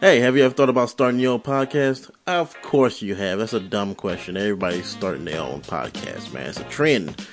Hey, have you ever thought about starting your own podcast? Of course you have. That's a dumb question. Everybody's starting their own podcast, man. It's a trend.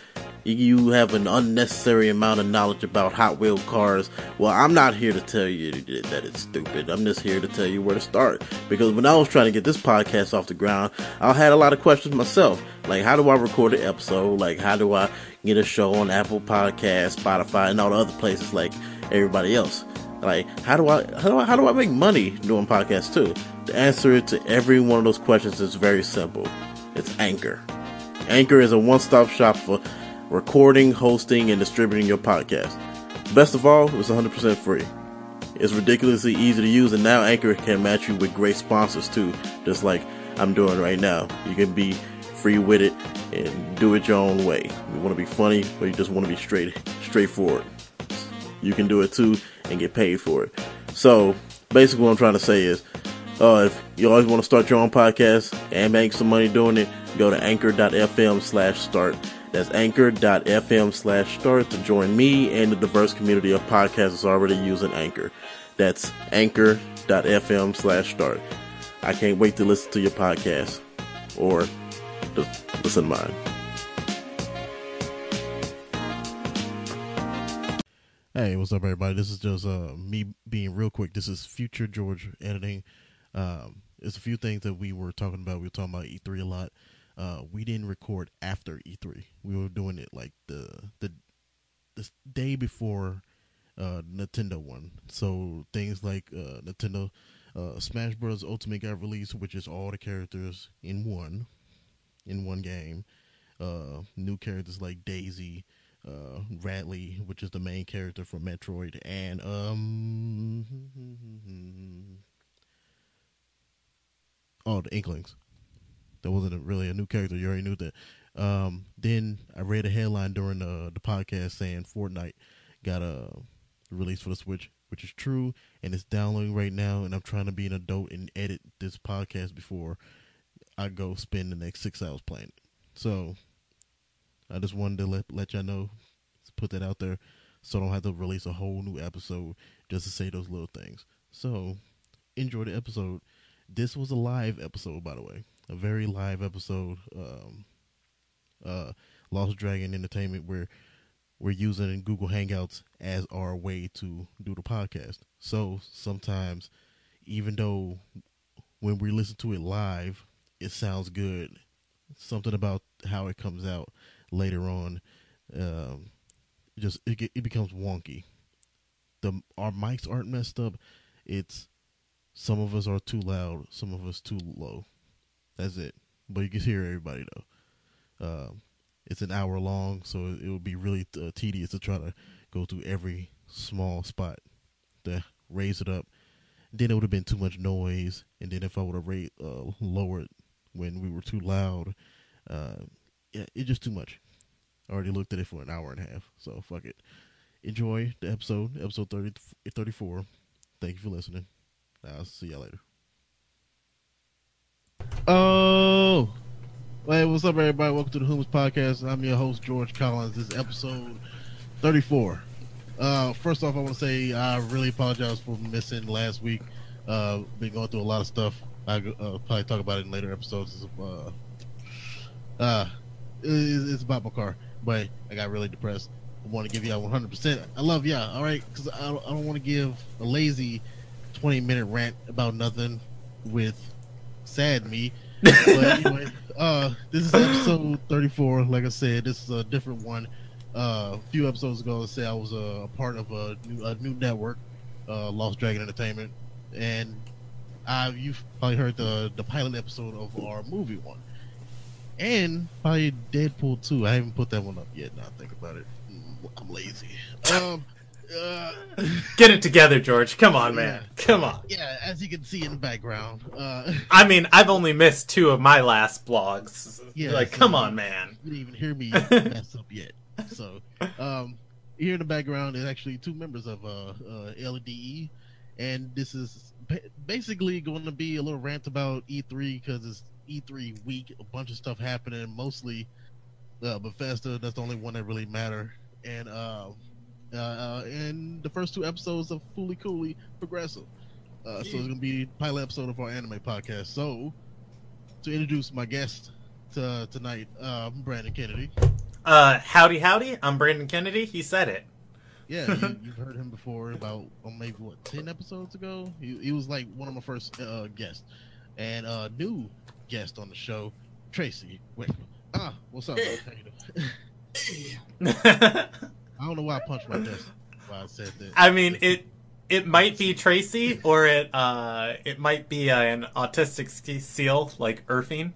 You have an unnecessary amount of knowledge about Hot Wheel cars. Well, I'm not here to tell you that it's stupid. I'm just here to tell you where to start. Because when I was trying to get this podcast off the ground, I had a lot of questions myself. Like, how do I record an episode? Like, how do I get a show on Apple Podcasts, Spotify, and all the other places like everybody else? Like, how do I how do I how do I make money doing podcasts too? The answer to every one of those questions is very simple. It's Anchor. Anchor is a one-stop shop for recording, hosting, and distributing your podcast. Best of all, it's 100% free. It's ridiculously easy to use, and now Anchor can match you with great sponsors too, just like I'm doing right now. You can be free with it and do it your own way. You want to be funny, or you just want to be straight, straightforward. You can do it too and get paid for it. So basically, what I'm trying to say is, uh, if you always want to start your own podcast and make some money doing it, go to anchor.fm slash start. That's anchor.fm slash start to join me and the diverse community of podcasters already using Anchor. That's anchor.fm slash start. I can't wait to listen to your podcast or just listen to mine. Hey, what's up, everybody? This is just uh, me being real quick. This is Future George editing. Um, it's a few things that we were talking about. We were talking about E3 a lot. Uh, we didn't record after E3. We were doing it like the the the day before uh, Nintendo one. So things like uh, Nintendo uh, Smash Bros. Ultimate got released, which is all the characters in one in one game. Uh, new characters like Daisy uh, Ridley, which is the main character from Metroid, and um, oh, the Inklings. That wasn't really a new character. You already knew that. Um, then I read a headline during the the podcast saying Fortnite got a release for the Switch, which is true, and it's downloading right now. And I'm trying to be an adult and edit this podcast before I go spend the next six hours playing it. So I just wanted to let let y'all know, put that out there, so I don't have to release a whole new episode just to say those little things. So enjoy the episode. This was a live episode, by the way, a very live episode. Um, uh, Lost Dragon Entertainment, where we're using Google Hangouts as our way to do the podcast. So sometimes, even though when we listen to it live, it sounds good. Something about how it comes out later on, um, just it, it becomes wonky. The our mics aren't messed up. It's some of us are too loud, some of us too low. That's it. But you can hear everybody though. Um, it's an hour long, so it, it would be really uh, tedious to try to go through every small spot to raise it up. Then it would have been too much noise, and then if I would have rate uh, lowered when we were too loud, uh, yeah, it's just too much. I already looked at it for an hour and a half, so fuck it. Enjoy the episode, episode 30, 34. Thank you for listening. I'll see y'all later. Oh, hey, what's up, everybody? Welcome to the Whomst Podcast. I'm your host, George Collins. This is episode 34. Uh, first off, I want to say I really apologize for missing last week. Uh, been going through a lot of stuff. I uh, probably talk about it in later episodes. Uh, uh, it's about my car, but I got really depressed. I want to give y'all 100%. I love y'all, all right? Because I don't, I don't want to give a lazy 20 minute rant about nothing with sad me. but anyway, uh, this is episode 34. Like I said, this is a different one. Uh, a few episodes ago, I said I was a part of a new, a new network, uh, Lost Dragon Entertainment, and uh, you've probably heard the the pilot episode of our movie one and probably Deadpool 2. I haven't put that one up yet. Now I think about it, mm, I'm lazy. Um, uh, Get it together, George. Come on, man. Yeah. Come on. Yeah, as you can see in the background. Uh, I mean, I've only missed two of my last blogs. Yeah, like, so come on, man. You didn't even hear me mess up yet. So, um, here in the background is actually two members of uh, uh, LDE, and this is basically going to be a little rant about E3 because it's E3 week, a bunch of stuff happening. Mostly uh, Bethesda. That's the only one that really matter. And uh, uh, and the first two episodes of Fooly Cooly Progressive. Uh, so it's gonna be pilot episode of our anime podcast. So to introduce my guest to, tonight, uh, Brandon Kennedy. Uh, howdy, howdy. I'm Brandon Kennedy. He said it. Yeah, you, have heard him before about well, maybe what ten episodes ago. He, he was like one of my first uh, guests, and uh, new guest on the show, Tracy. Wait, ah, what's up? I don't know why I punched my desk. Why I said that. I mean it. It might be Tracy, or it uh, it might be uh, an autistic seal like Irving.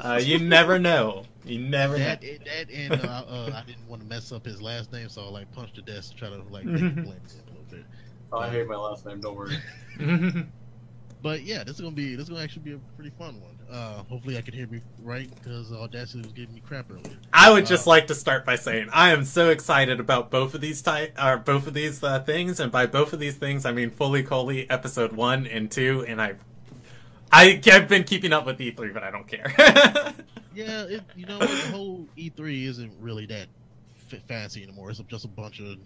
Uh, you never know. You never that, know. That and uh, uh, I didn't want to mess up his last name, so I like punched the desk to try to like make it blend in a little bit. Oh, I hate my last name. Don't worry. but yeah, this is gonna be this is gonna actually be a pretty fun one. Uh, hopefully, I can hear me right because Audacity was giving me crap earlier. I would just uh, like to start by saying I am so excited about both of these ty- or both of these uh, things, and by both of these things, I mean Fooly Cooly episode one and two, and I, I I've been keeping up with E3, but I don't care. yeah, it, you know the whole E3 isn't really that fancy anymore. It's just a bunch of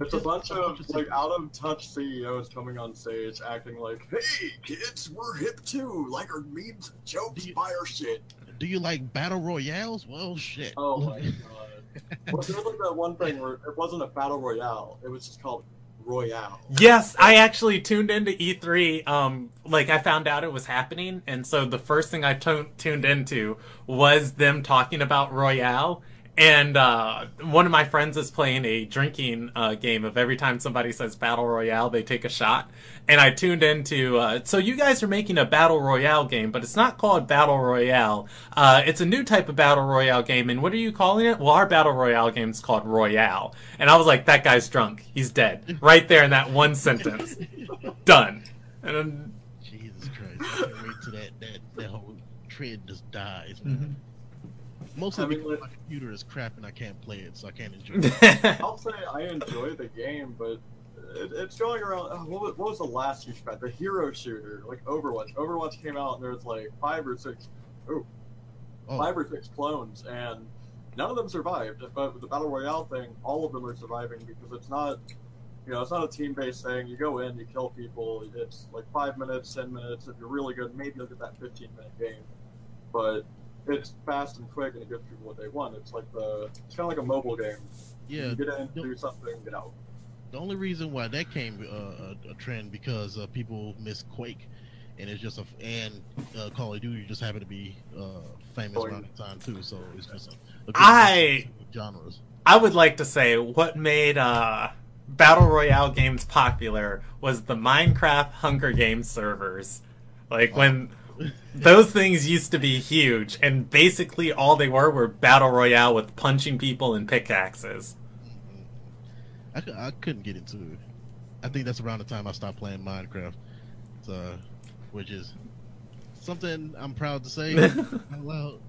it's a bunch of like out of touch CEOs coming on stage acting like, "Hey kids, we're hip too. Like our memes, jokes, you, fire shit." Do you like battle royales? Well, shit. Oh my god. well, there was like that one thing where it wasn't a battle royale; it was just called Royale. Yes, I actually tuned into E3. Um, like I found out it was happening, and so the first thing I t- tuned into was them talking about Royale and uh, one of my friends is playing a drinking uh, game of every time somebody says battle royale, they take a shot. And I tuned into, uh, so you guys are making a battle royale game, but it's not called battle royale. Uh, it's a new type of battle royale game. And what are you calling it? Well, our battle royale game is called Royale. And I was like, that guy's drunk. He's dead. Right there in that one sentence. Done. And then, Jesus Christ! I can't wait till that that that whole trend just dies, man. Mm-hmm. Mostly I mean, because like, my computer is crap and I can't play it, so I can't enjoy it. I'll say I enjoy the game, but it, it's going around. Oh, what, was, what, was, the last huge bet? The hero shooter, like Overwatch. Overwatch came out and there was like five or six, oh, oh. five or six clones, and none of them survived. But with the battle royale thing, all of them are surviving because it's not, you know, it's not a team-based thing. You go in, you kill people. It's like five minutes, ten minutes. If you're really good, maybe you'll get that 15-minute game. But it's fast and quick and it gives people what they want. It's like the it's kind of like a mobile game. Yeah, you get in, do something, get out. The only reason why that came uh, a, a, trend because uh, people miss Quake, and it's just a and uh, Call of Duty just happened to be uh, famous oh, around the time too. So it's just a, a I genres. I would like to say what made uh, battle royale games popular was the Minecraft Hunger Games servers. Like when those things used to be huge, and basically all they were were battle royale with punching people and pickaxes. I, I couldn't get into it. I think that's around the time I stopped playing Minecraft, so, which is something I'm proud to say out.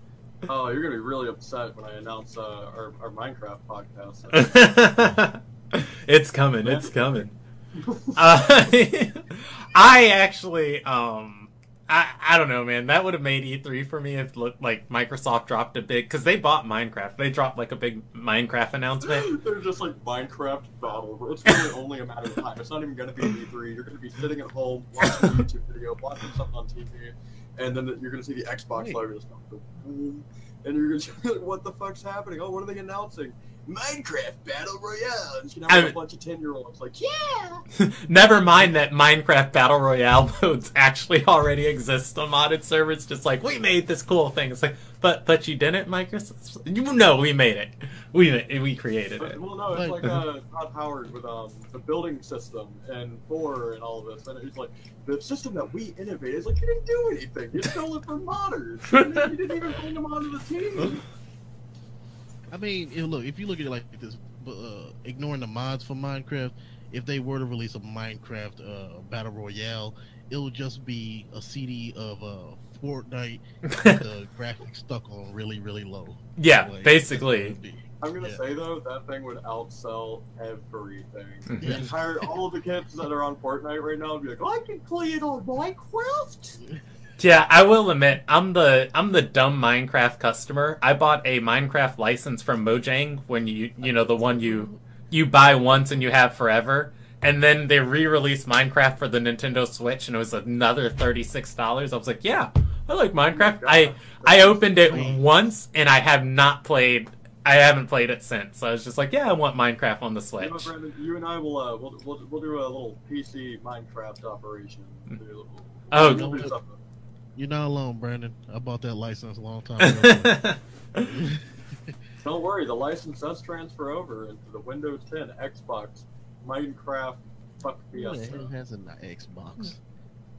Oh, you're gonna be really upset when I announce uh, our, our Minecraft podcast. it's coming. It's coming. Uh, I actually, um, I, I don't know, man. That would have made E3 for me if like Microsoft dropped a big because they bought Minecraft. They dropped like a big Minecraft announcement. They're just like Minecraft battle. It's really only a matter of time. It's not even going to be E3. You're going to be sitting at home watching a YouTube video, watching something on TV, and then you're going to see the Xbox logo just go boom, and you're going to be like, "What the fuck's happening? Oh, what are they announcing?" Minecraft Battle Royale. And you know, have a bunch of 10 year olds like, yeah! Never mind that Minecraft Battle Royale modes actually already exist on modded servers. Just like, we made this cool thing. It's like, but but you didn't, Microsoft? You know, we made it. We we created it. Well, no, it's like uh, Todd Howard with um, the building system and Thor and all of this. And he's like, the system that we innovated is like, you didn't do anything. You stole it from modders. you didn't even bring them onto the team. I mean, look, if you look at it like this, uh, ignoring the mods for Minecraft, if they were to release a Minecraft uh, battle royale, it'll just be a CD of uh, Fortnite with the graphics stuck on really, really low. Yeah, like, basically. I'm gonna yeah. say though that thing would outsell everything. Mm-hmm. The entire all of the kids that are on Fortnite right now would be like, oh, I can play it on Minecraft. Yeah, I will admit I'm the I'm the dumb Minecraft customer. I bought a Minecraft license from Mojang when you you know the one you you buy once and you have forever. and then they re-released Minecraft for the Nintendo Switch, and it was another thirty-six dollars. I was like, yeah, I like Minecraft. I I opened it once, and I have not played. I haven't played it since. So I was just like, yeah, I want Minecraft on the You, Switch. know, Brandon, you and I will uh, we'll, we'll, we'll do a little PC Minecraft operation. We'll- Oh. we'll do something. You're not alone, Brandon. I bought that license a long time ago. Don't worry, the license does transfer over into the Windows 10, Xbox, Minecraft, fuck Who PS. hell has an Xbox?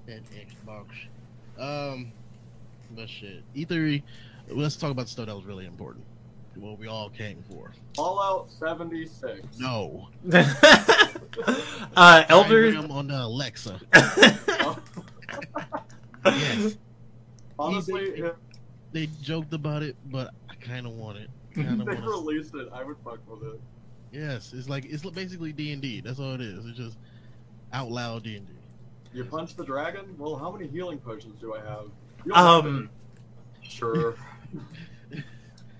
That Xbox. Um, but shit. E3. Let's talk about stuff that was really important. What we all came for. Fallout 76. No. uh, Elder. Skyrim on the Alexa. Yes. Honestly, They- if they joked about it, but I kind of want it. Kind of they want released it, I would fuck with it. Yes, it's like it's basically D and D. That's all it is. It's just out loud D and D. You punch the dragon? Well, how many healing potions do I have? Um, have Sure.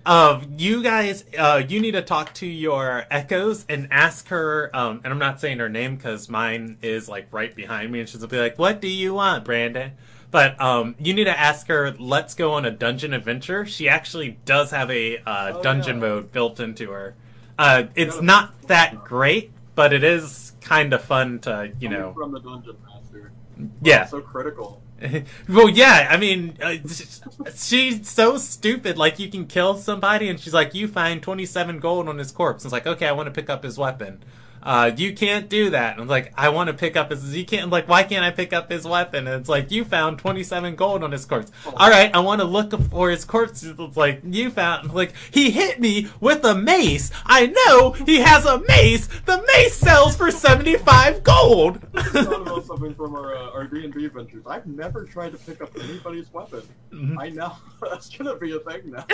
Uh, you guys, uh, you need to talk to your echoes and ask her. Um, and I'm not saying her name because mine is like right behind me, and she'll be like, "What do you want, Brandon?" But um, you need to ask her. Let's go on a dungeon adventure. She actually does have a uh, Oh, dungeon yeah. mode built into her. Uh, it's not that great, but it is kind of fun to, you Coming know, From the dungeon master. yeah. So critical. well, yeah, I mean, uh, she's so stupid. Like, you can kill somebody, and she's like, "You find twenty-seven gold on his corpse." And it's like, okay, I want to pick up his weapon. Uh, you can't do that. And I'm like, I want to pick up his. You can't. Like, why can't I pick up his weapon? And it's like, you found twenty-seven gold on his corpse. All right, I want to look for his corpse. It's like, you found. Like, he hit me with a mace. I know he has a mace. The mace sells for seventy-five gold. I thought about something from our uh, our D and D adventures. I've never tried to pick up anybody's weapon. Mhm. I know that's gonna be a thing now.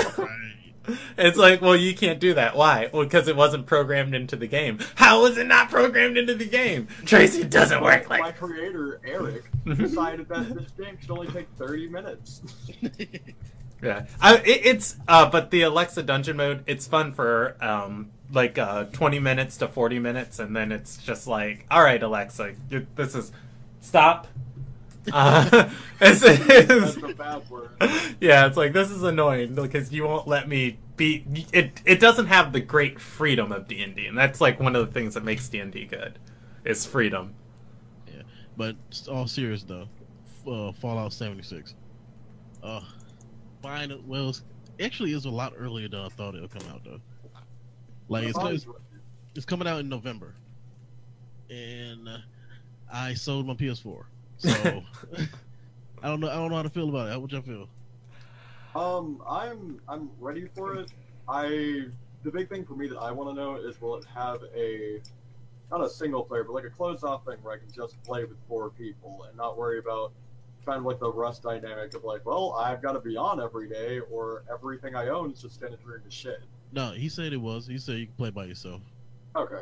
It's like, well, you can't do that. Why? Well, because it wasn't programmed into the game. How was it not programmed into the game? Tracy doesn't work like. My creator Eric decided that this game should only take thirty minutes. Yeah, I, it, it's. Uh, but the Alexa dungeon mode, it's fun for um like uh twenty minutes to forty minutes, and then it's just like, all right, Alexa, you, this is stop. Uh, it's, it's- That's a bad word. yeah, it's like this is annoying because you won't let me be. It it doesn't have the great freedom of D and D, and that's like one of the things that makes D and D good, is freedom. Yeah, but all serious though, uh, Fallout 76. Uh, fine. Well, it's, actually, it's a lot earlier than I thought it would come out though. Like it's, it's it's coming out in November, and uh, I sold my PS4, so I don't know. I don't know how to feel about it. How would y'all feel? Um, I'm I'm ready for it. I the big thing for me that I want to know is will it have a not a single player, but like a closed off thing where I can just play with four people and not worry about kind of like the Rust dynamic of like, well, I've got to be on every day or everything I own is just going to turn to shit. No, he said it was. He said you can play by yourself. Okay.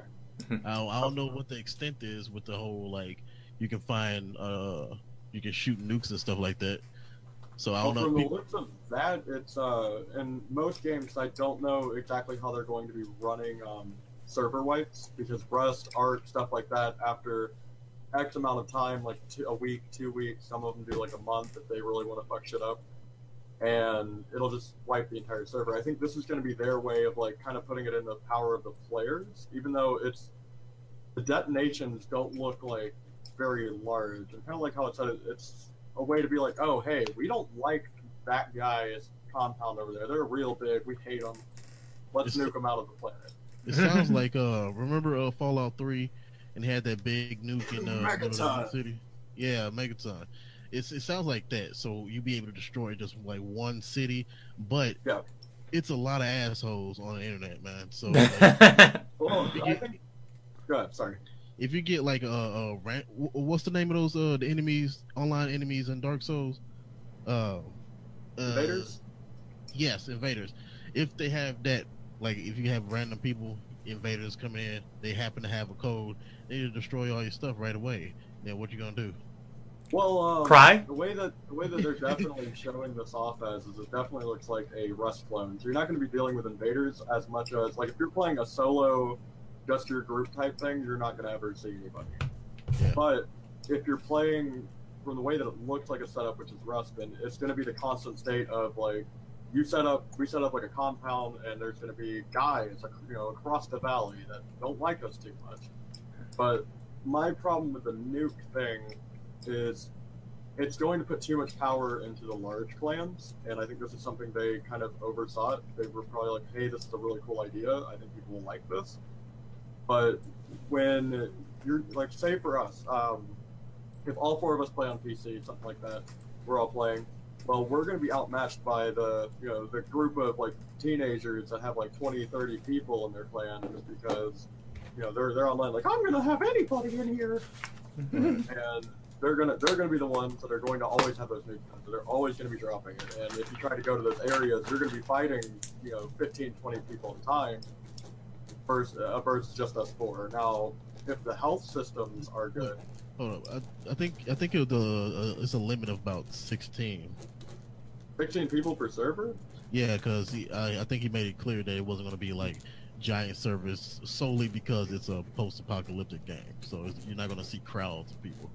I don't, I don't know what the extent is with the whole like you can find uh you can shoot nukes and stuff like that. So I don't know. from the people- looks of that, it's uh, in most games I don't know exactly how they're going to be running um, server wipes because Rust, Ark, stuff like that. After X amount of time, like two, a week, two weeks, some of them do like a month if they really want to fuck shit up, and it'll just wipe the entire server. I think this is going to be their way of like kind of putting it in the power of the players, even though it's the detonations don't look like very large, and kind of like how it said, it's a way to be like, oh, hey, we don't like that guy's compound over there. They're real big. We hate them. Let's It's- nuke them out of the planet. It sounds like uh remember uh Fallout Three and had that big nuke in uh Megaton. the city? Yeah, Megaton. It's it sounds like that. So you'd be able to destroy just like one city, but Yeah. it's a lot of assholes on the internet, man. So like, Well, I think. Go ahead. Sorry. If you get like a, a ran- wh- what's the name of those uh the enemies online enemies in Dark Souls? Uh, uh Invaders. Yes, invaders. If they have that, like if you have random people, invaders come in, they happen to have a code, they just destroy all your stuff right away. Then what you gonna do? Well, um, Cry? The way that the way that they're definitely showing this off as is it definitely looks like a Rust clone. So you're not going to be dealing with invaders as much as like if you're playing a solo just your group type thing, you're not gonna ever see anybody. Yeah. But if you're playing from the way that it looks like a setup, which is Ruspin, it's gonna be the constant state of like you set up, we set up like a compound, and there's gonna be guys, you know, across the valley that don't like us too much. But my problem with the nuke thing is it's going to put too much power into the large clans, and I think this is something they kind of oversaw. They were probably like, "Hey, this is a really cool idea. I think people will like this." But when you're like, say for us, um, if all four of us play on PC, something like that, we're all playing. Well, we're going to be outmatched by the you know the group of like teenagers that have like 20, 30 people in their clan just because you know they're they're online like I'm going to have anybody in here and they're gonna they're gonna be the ones that are going to always have those nuke guns. They're always gonna be dropping it. And if you try to go to those areas, you're gonna be fighting, you know, 15, 20 people at a time. Versus, uh, versus just us four. Now, if the health systems are good, Hold up. I, I think I think it, the uh, it's a limit of about sixteen. 16 people per server. Yeah, because I, I think he made it clear that it wasn't going to be like giant servers solely because it's a post-apocalyptic game. So it's, you're not going to see crowds of people.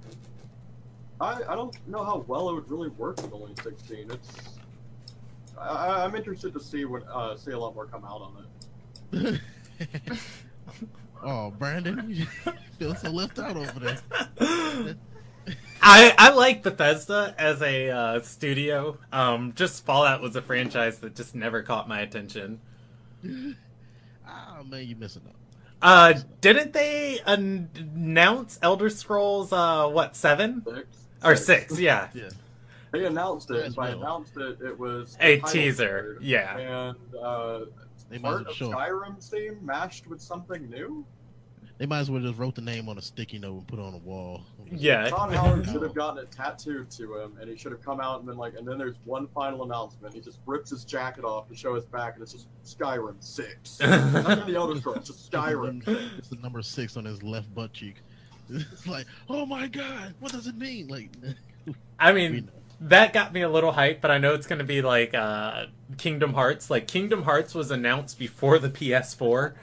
I, I don't know how well it would really work with only 16. It's I, I'm interested to see what uh, see a lot more come out on it. oh, Brandon, you feel so left out over there. I I like Bethesda as a uh, studio. Um, just Fallout was a franchise that just never caught my attention. Ah, man, you're missing out. Uh, didn't they an- announce Elder Scrolls? Uh, what seven Six or six? Yeah, Yeah, They announced it. As By well. announced it, it was A the teaser, card. yeah. And uh, they might as part well of show. Skyrim's theme mashed with something new. They might as well just wrote the name on a sticky note and put it on a wall. yeah. Ron Howard should have gotten it tattooed to him, and he should have come out and been like, and then there's one final announcement. He just rips his jacket off to show his back, and it's just Skyrim Six. Not even the Elder Scrolls, just Skyrim. It's the number six on his left butt cheek. It's like, oh my god, what does it mean? Like, I we mean, know. That got me a little hyped, but I know it's going to be like uh, Kingdom Hearts. Like Kingdom Hearts was announced before the PS4,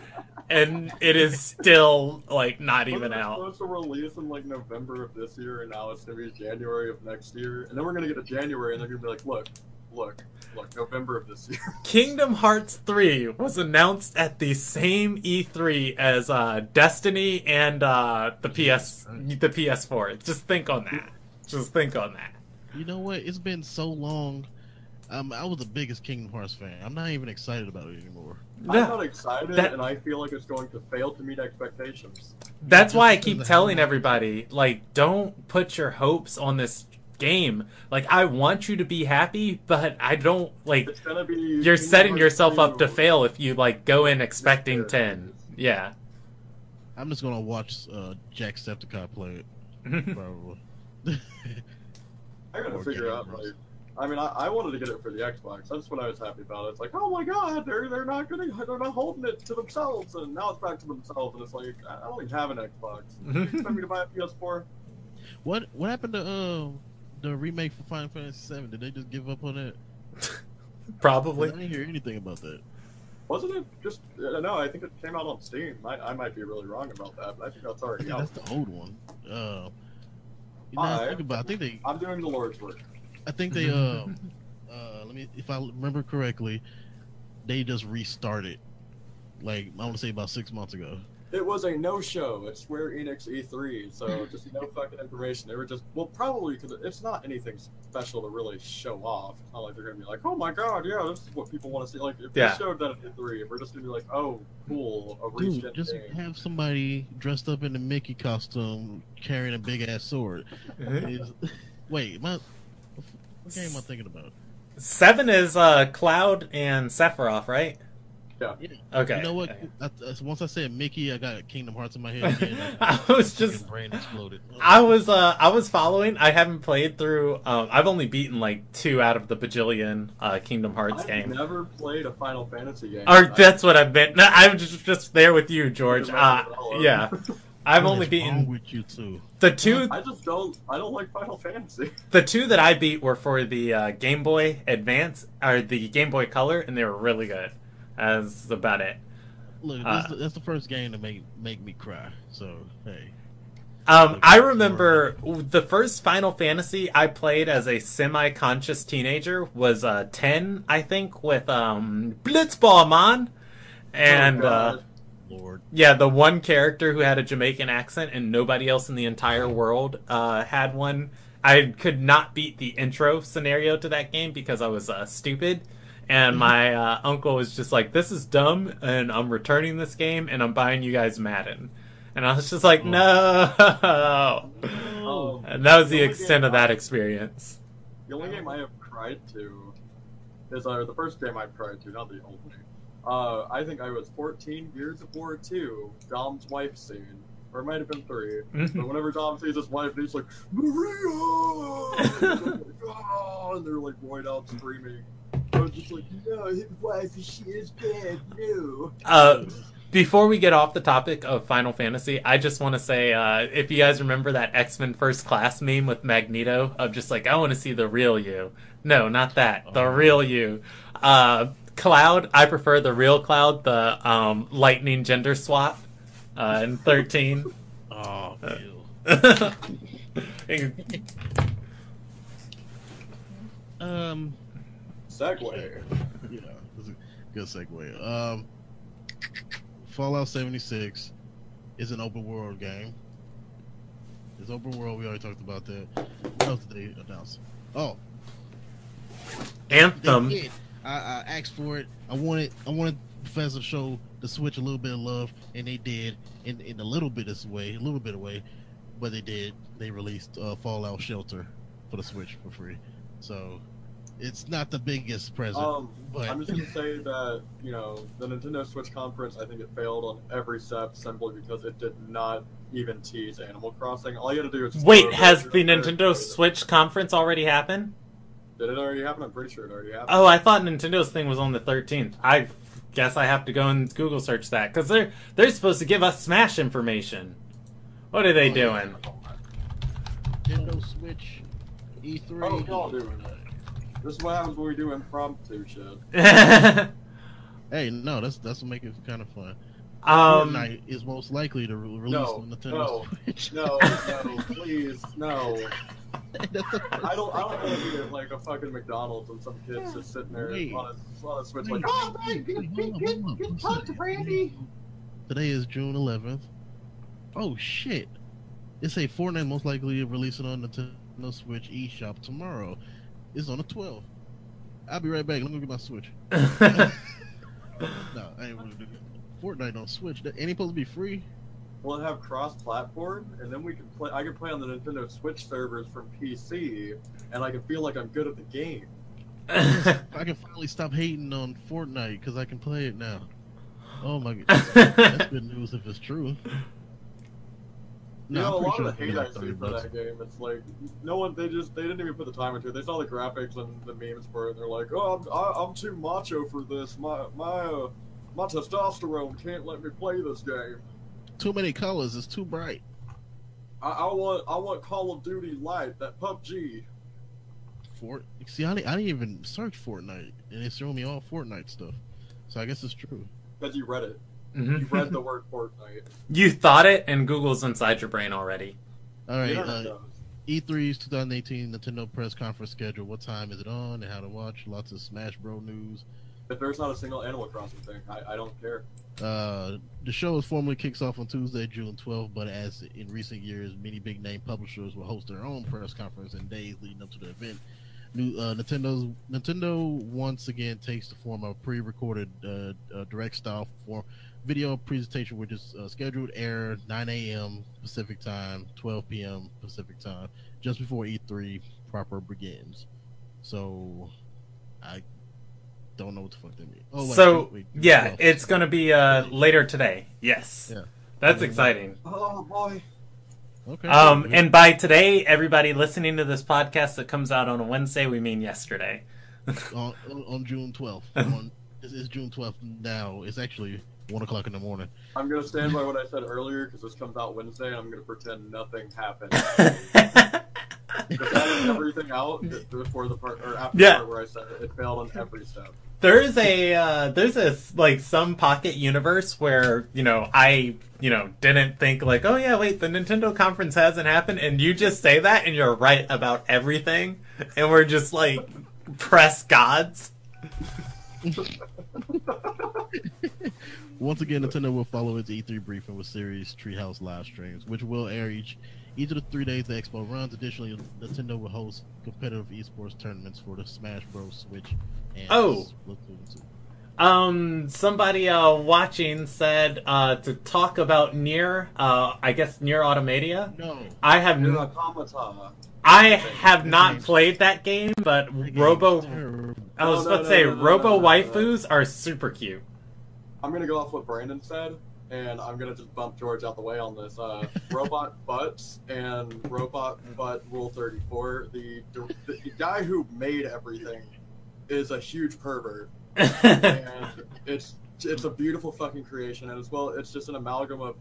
and it is still like not even Wasn't it out. supposed to release in like November of this year, and now it's gonna be January of next year, and then we're gonna get to January, and they're gonna be like, look, look, look, November of this year. Kingdom Hearts 3 was announced at the same E3 as uh, Destiny and uh, the PS the PS4. Just think on that. Just think on that. You know what? It's been so long. Um, I was the biggest Kingdom Hearts fan. I'm not even excited about it anymore. I'm not excited, that- and I feel like it's going to fail to meet expectations. That's Just why I keep telling how- everybody, like, don't put your hopes on this game. Like, I want you to be happy, but I don't like. It's gonna be. You're Kingdom setting Hearts yourself up to fail if you like go in expecting Yeah. ten. Yeah. I'm just gonna watch uh, Jacksepticeye play it. Probably. I gotta Or figure Game out. Bros. Like, I mean, I, I wanted to get it for the Xbox. That's what I was happy about. It's like, oh my god, they're they're not gonna they're not holding it to themselves, and now it's back to themselves, and it's like I I don't even have an Xbox. You expect me to buy a PS4? what What happened to uh, the remake for Final Fantasy VII? Did they just give up on it? 'Cause Probably. I didn't hear anything about that. Wasn't it just? Uh, no, I think it came out on Steam. I, I might be really wrong about that, but I think that's I already think out. that's the old one. Uh, you know, I- think about. I think they. I'm doing the Lord's work. I think they. Uh, uh, let me. If I remember correctly, they just restarted. Like I want to say about six months ago. It was a no-show at Square Enix E3, so just no fucking information. They were just well, probably because it's not anything special to really show off. It's not like they're gonna be like, oh my god, yeah, this is what people want to see. Like if Yeah. they showed that at E3, if we're just gonna be like, oh, cool, a Dude, just game. have somebody dressed up in a Mickey costume carrying a big ass sword. It's- Wait, my, what game am I thinking about? Seven is uh, Cloud and Sephiroth, right? Yeah. Yeah. Okay. You know what? I, I- once I said Mickey, I got Kingdom Hearts in my head again. I was just brain exploded. I was uh I was following. I haven't played through. Um, I've only beaten like two out of the bajillion uh, Kingdom Hearts I've game. never played a Final Fantasy game. Or I- that's what I've been. No, I'm just just there with you, George. Uh, yeah, I've What only beaten with you too. the two. I just don't. I don't like Final Fantasy. The two that I beat were for the uh, Game Boy Advance or the Game Boy Color, and they were really good. That's about it. Look, Uh, that's, the, that's the first game to make make me cry. So hey, Um, I remember the first Final Fantasy I played as a semi-conscious teenager was uh, ten, I think, with um, Blitzball Man, and Oh, uh, Lord, yeah, the one character who had a Jamaican accent and nobody else in the entire world uh, had one. I could not beat the intro scenario to that game because I was uh, stupid. And my uh, uncle was just like, "This is dumb, and I'm returning this game, and I'm buying you guys Madden." And I was just like, "No!" Um, And that was the only extent game of that I- experience. The only game I have cried to is uh, the first game I cried to, not the only. Uh, I think I was 14 Gears of War 2, Dom's wife scene. Or it might have been 3. but whenever Dom sees his wife, he's like, Maria! "Ah," and they're like roid out screaming. I was just like, no, his wife, she is bad, no. Uh, before we get off the topic of Final Fantasy, I just want to say uh, if you guys remember that X Men First Class meme with Magneto of just like, I want to see the real you. No, not that. The Oh. real you. Uh, Cloud, I prefer the real Cloud, the um, lightning gender swap uh, in 13. oh, um, segue. yeah, that's a good segue. Um, Fallout 76 is an open world game. It's open world. We already talked about that. What else did they announce? Oh, they Anthem. did. I, I asked for it. I wanted. I wanted Professor to show the Switch a little bit of love, and they did in in a little bit of way, a little bit of way, but they did. They released uh, Fallout Shelter for the Switch for free. So it's not the biggest present, Um, but I'm just gonna say that you know the Nintendo Switch conference. I think it failed on every step simply because it did not even tease Animal Crossing. All you had to do is just Wait, has the. Nintendo Switch conference already happened? Did it already happen? I'm pretty sure it already happened. Oh, I thought Nintendo's thing was on the 13th. I guess I have to go and Google search that because they're they're supposed to give us Smash information. What are they Oh, yeah. doing? Nintendo Switch E E3. Oh, y'all doing it. This is what happens when we do impromptu shit. Hey, no, that's that's what makes it kind of fun. um, Fortnite is most likely to release No, on Nintendo no, Switch. No, no, please, no. That's the first I don't. I don't want to be at like a fucking McDonald's and some kids just sitting there Wait. on a, on a switch Wait, like, oh wait, man, wait, get, hold on, get, hold get, One get talk to second. Brandy. Today is June 11th. Oh shit! It's a Fortnite most likely releasing on Nintendo Switch eShop tomorrow. It's on the 12. I'll be right back. Let me get my Switch. No, I ain't gonna do that. Fortnite on Switch. That ain't it supposed to be free? We'll have cross-platform, and then we can play. I can play on the Nintendo Switch servers from PC, and I can feel like I'm good at the game. I can finally stop hating on Fortnite because I can play it now. Oh my god, that's good news if it's true. You No, know, a I'm lot pretty of the hate I see for that game, it's like no one. They just they didn't even put the time into it. They saw the graphics and the memes for it. And they're like, "Oh, I'm, I, I'm too macho for this. My my uh, my testosterone can't let me play this game. Too many colors. It's too bright. I, I want I want Call of Duty Light, that PUBG. Fort. See, I didn't, I didn't even search Fortnite, and it's showing me all Fortnite stuff. So I guess it's true. Because you read it. Mhm. You read the word Fortnite. You thought it, and Google's inside your brain already. All right, The uh. E3's 2018 Nintendo press conference schedule. What time is it on, and how to watch? Lots of Smash Bro news. If there's not a single Animal Crossing thing, I, I don't care. Uh, the show is formally kicks off on Tuesday, June 12th, but as in recent years, many big name publishers will host their own press conference in days leading up to the event. New uh, Nintendo's Nintendo once again takes the form of a pre-recorded uh, uh, direct style form video presentation, which is uh, scheduled to air 9 a.m. Pacific time, 12 p.m. Pacific time, just before E3 proper begins. So, I don't know what the fuck that means. Oh, wait, so wait, yeah, it's gonna be uh, later today. Yes, Yeah. that's exciting. Oh boy. Okay. Um, and by today, everybody listening to this podcast that comes out on a Wednesday, we mean yesterday. on, on, on June 12th. on, it's, it's June 12th now. It's actually 1 o'clock in the morning. I'm gonna stand by what I said earlier because this comes out Wednesday, and I'm gonna pretend nothing happened. Because everything out before the part or after Yeah. the part where I said it, it failed on every step. There's a uh, there's a like some pocket universe where you know I you know didn't think like oh yeah wait the Nintendo conference hasn't happened and you just say that and you're right about everything and we're just like press gods. Once again, Nintendo will follow its E3 briefing with series Treehouse live streams, which will air each each of the three days the expo runs. Additionally, Nintendo will host competitive esports tournaments for the Smash Bros. Switch and Oh. Splatoon 2. Um, somebody uh, watching said uh, to talk about Nier uh, I guess Nier Automatia. No, I have Nier n- Automata. I have not game's- played that game, but that Robo terrible. I was No, about no, to say no, no, Robo no, no, no. waifus are super cute. I'm gonna go off what Brandon said, and I'm gonna just bump George out the way on this. Uh, robot butts and robot butt rule 34. The, the the guy who made everything is a huge pervert, and it's it's a beautiful fucking creation, and as well, it's just an amalgam of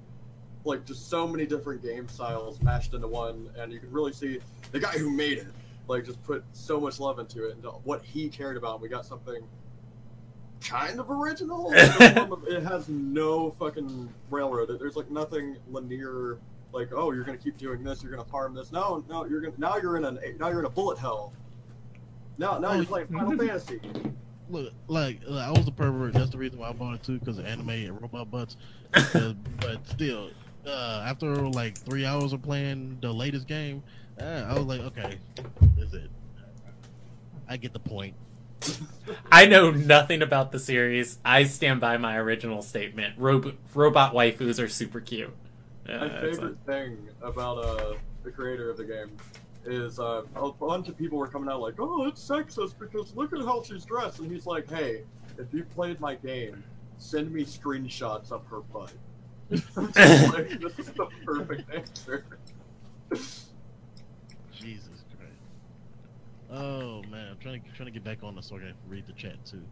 like just so many different game styles mashed into one, and you can really see the guy who made it like just put so much love into it and what he cared about. We got something kind of original. in the form of- it has no fucking railroad. There's like nothing linear. Like, oh, you're gonna keep doing this. You're gonna farm this. No, no, you're gonna now you're in an now you're in a bullet hell. Now, now Oh, you're playing Final Fantasy. Look, like I was a pervert. That's the reason why I bought it too, because of anime and robot butts. Uh, but still, uh, after like three hours of playing the latest game, uh, I was like, okay, is it? I get the point. I know nothing about the series. I stand by my original statement. Robo- robot waifus are super cute. Uh, My favorite thing about uh, the creator of the game is uh, a bunch of people were coming out like, "Oh, it's sexist because look at how she's dressed," and he's like, "Hey, if you played my game, send me screenshots of her butt." Like, this is the perfect answer. Jesus Christ. Oh man, I'm trying to trying to get back on this so I can read the chat too.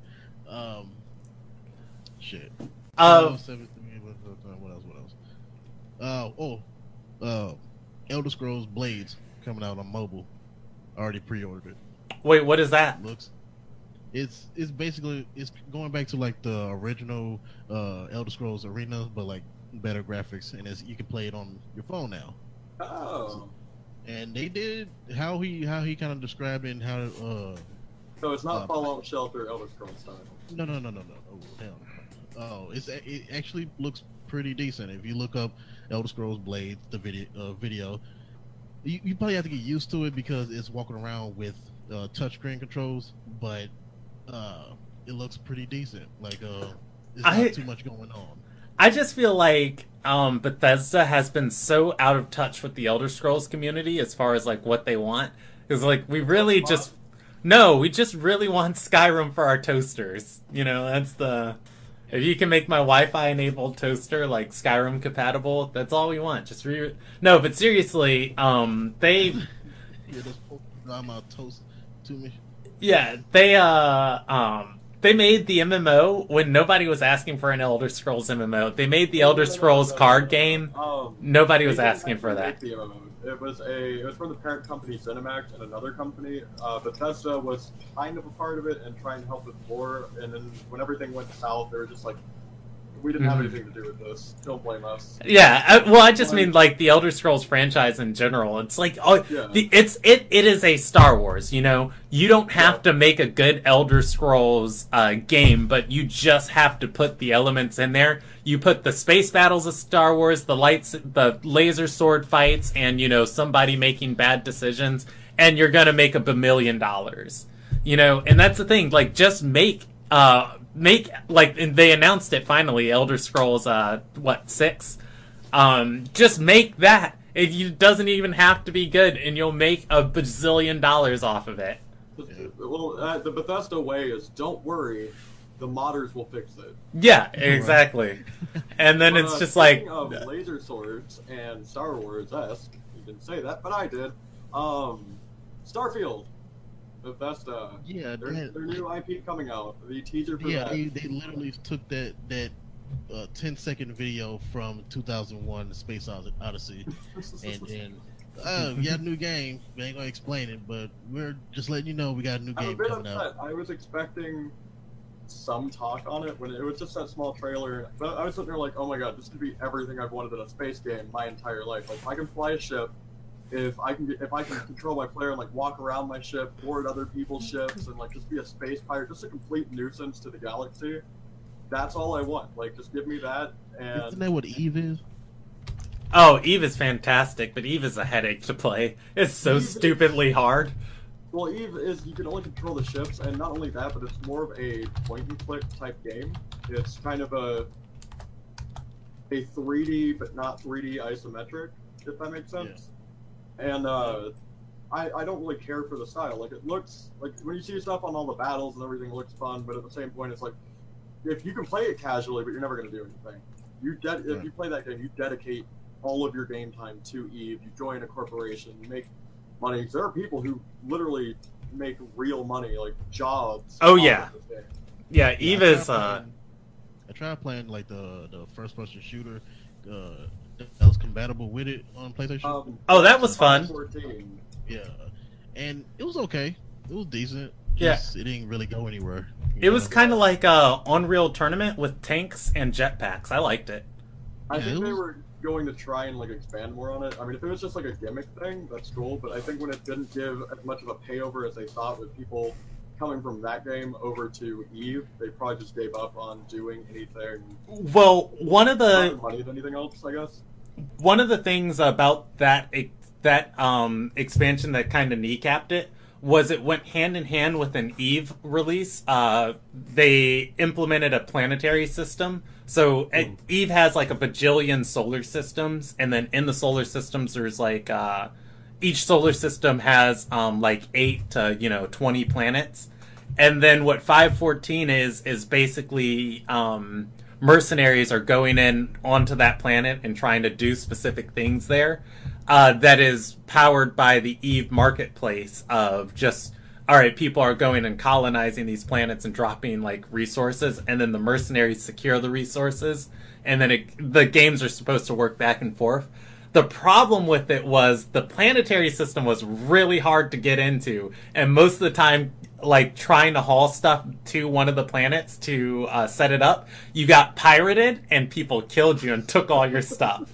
Um, shit. Uh, what else? What else? Uh, oh, uh, Elder Scrolls Blades coming out on mobile. Already pre-ordered it. wait, what is that? Looks. It's it's basically it's going back to like the original uh Elder Scrolls Arena, but like better graphics, and it's you can play it on your phone now. Oh, And they did how he how he kind of described it and how uh so it's not Uh, Fallout Shelter Elder Scrolls style. No, no, no, no, no. Oh, hell no. Oh, it's it actually looks pretty decent. If you look up Elder Scrolls Blades, the video, uh, video, you, you probably have to get used to it because it's walking around with uh, touchscreen controls, but uh, it looks pretty decent. Like, uh, it's not I- too much going on. I just feel like um, Bethesda has been so out of touch with the Elder Scrolls community as far as like what they want. Because like we really just no, we just really want Skyrim for our toasters. You know, that's the if you can make my Wi-Fi enabled toaster like Skyrim compatible, that's all we want. Just re no, but seriously, um, they Yeah, this I'm toast to me. yeah they uh um they made the MMO when nobody was asking for an Elder Scrolls MMO. They made the Elder Scrolls card game. Um, Nobody was asking for that. It was a it was from the parent company ZeniMax and another company. Uh, Bethesda was kind of a part of it and trying to help with more. And then when everything went south, they were just like, "We didn't have Mhm. anything to do with this. Don't blame us." Yeah, I, well, I just Like- mean like the Elder Scrolls franchise in general. It's like oh, Yeah. the, it's it it is a Star Wars. You know, you don't have Yeah. to make a good Elder Scrolls uh, game, but you just have to put the elements in there. You put the space battles of Star Wars, the lights, the laser sword fights, and you know somebody making bad decisions, and you're gonna make a bamillion dollars. You know, and that's the thing. Like, just make uh make like and they announced it finally. Elder Scrolls uh what six um, just make that. It you- doesn't even have to be good, and you'll make a bazillion dollars off of it. Well, uh, the Bethesda way is don't worry, the modders will fix it. Yeah, exactly. And then But, it's uh, just like, speaking of laser swords and Star Wars esque. You didn't say that, but I did. Um, Starfield, Bethesda. Yeah, Their, that- their new IP coming out. The teaser for Yeah, that. they, they literally took that that uh, 10 second video from 2001 Space Odyssey and then oh we got a new game we ain't gonna explain it but we're just letting you know we got a new I'm a game bit coming upset. out I was expecting some talk on it when it was just that small trailer. But I was sitting there like, oh my god, this could be everything I've wanted in a space game my entire life. Like, if I can fly a ship, if I can get, if I can control my player and like walk around my ship, board other people's ships, and like just be a space pirate, just a complete nuisance to the galaxy. That's all I want. Like, just give me that. And Isn't that what Eve is? Oh, Eve is fantastic, but Eve is a headache to play. It's so Eve- stupidly hard. Well, Eve is you can only control the ships, and not only that, but it's more of a point and click type game. It's kind of a a 3D but not 3D isometric, if that makes sense. And uh, I I don't really care for the style. Like it looks like when you see stuff on all the battles and everything looks fun, but at the same point, it's like if you can play it casually, but you're never going to do anything. You de- if you play that game, you dedicate all of your game time to Eve. You join a corporation, you make money. There are people who literally make real money, like jobs. Oh, off yeah. this. Yeah, Yeah, Eve I is. tried Uh, playing- I tried playing like the the first person shooter uh, that was compatible with it on PlayStation. Um, Oh, that was fun. 14. yeah, and it was okay. It was decent. Yeah. It didn't really go anywhere. you it was kind of like a Unreal Tournament with tanks and jetpacks. I liked it. I Yeah, think it they were going to try and like expand more on it. I mean, if it was just like a gimmick thing, that's cool. But I think when it didn't give as much of a payover as they thought, with people coming from that game over to Eve, they probably just gave up on doing anything Well, one of the money than anything else. I guess. One of the things about that that um, expansion that kind of kneecapped it was it went hand in hand with an Eve release. Uh, they implemented a planetary system. So uh, Eve has like a bajillion solar systems, and then in the solar systems, there's like uh, each solar system has um, like eight to you know twenty planets. And then what 514 is is basically um, mercenaries are going in onto that planet and trying to do specific things there. Uh, that is powered by the Eve marketplace of just all right, people are going and colonizing these planets and dropping like resources, and then the mercenaries secure the resources, and then it, the games are supposed to work back and forth. The problem with it was the planetary system was really hard to get into, and most of the time, like trying to haul stuff to one of the planets to uh, set it up, you got pirated and people killed you and took all your stuff.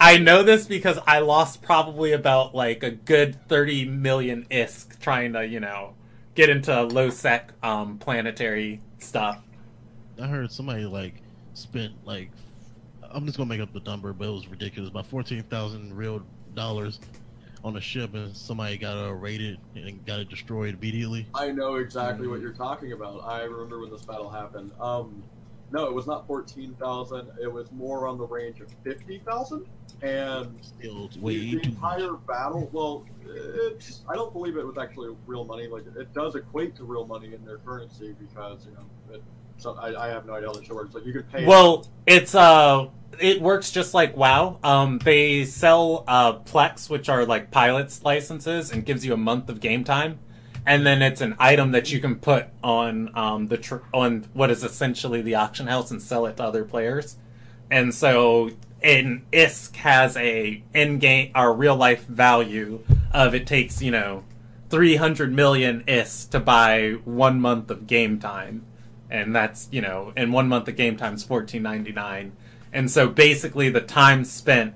I know this because I lost probably about like a good 30 million ISK trying to, you know, get into low sec um, planetary stuff. I heard somebody like spent like I'm just gonna make up the number, but it was ridiculous. About fourteen thousand real dollars on a ship, and somebody got uh, raided and got it destroyed immediately. I know exactly what you're talking about. I remember when this battle happened. Um, no, it was not fourteen thousand. It was more on the range of fifty thousand. And Still, the, way the too much. entire battle, well, it's. I don't believe it was actually real money. Like it does equate to real money in their currency because you know. It, so I, I have no idea how this works. Like you could pay. Well, it's uh, it works just like WoW. Um, they sell uh Plex, which are like pilots licenses, and gives you a month of game time, and then it's an item that you can put on um the tr- on what is essentially the auction house and sell it to other players, and so in ISK has a in game or real life value of it takes you know. 300 million ISK to buy one month of game time and that's you know in one month the game time's fourteen ninety nine, and so basically the time spent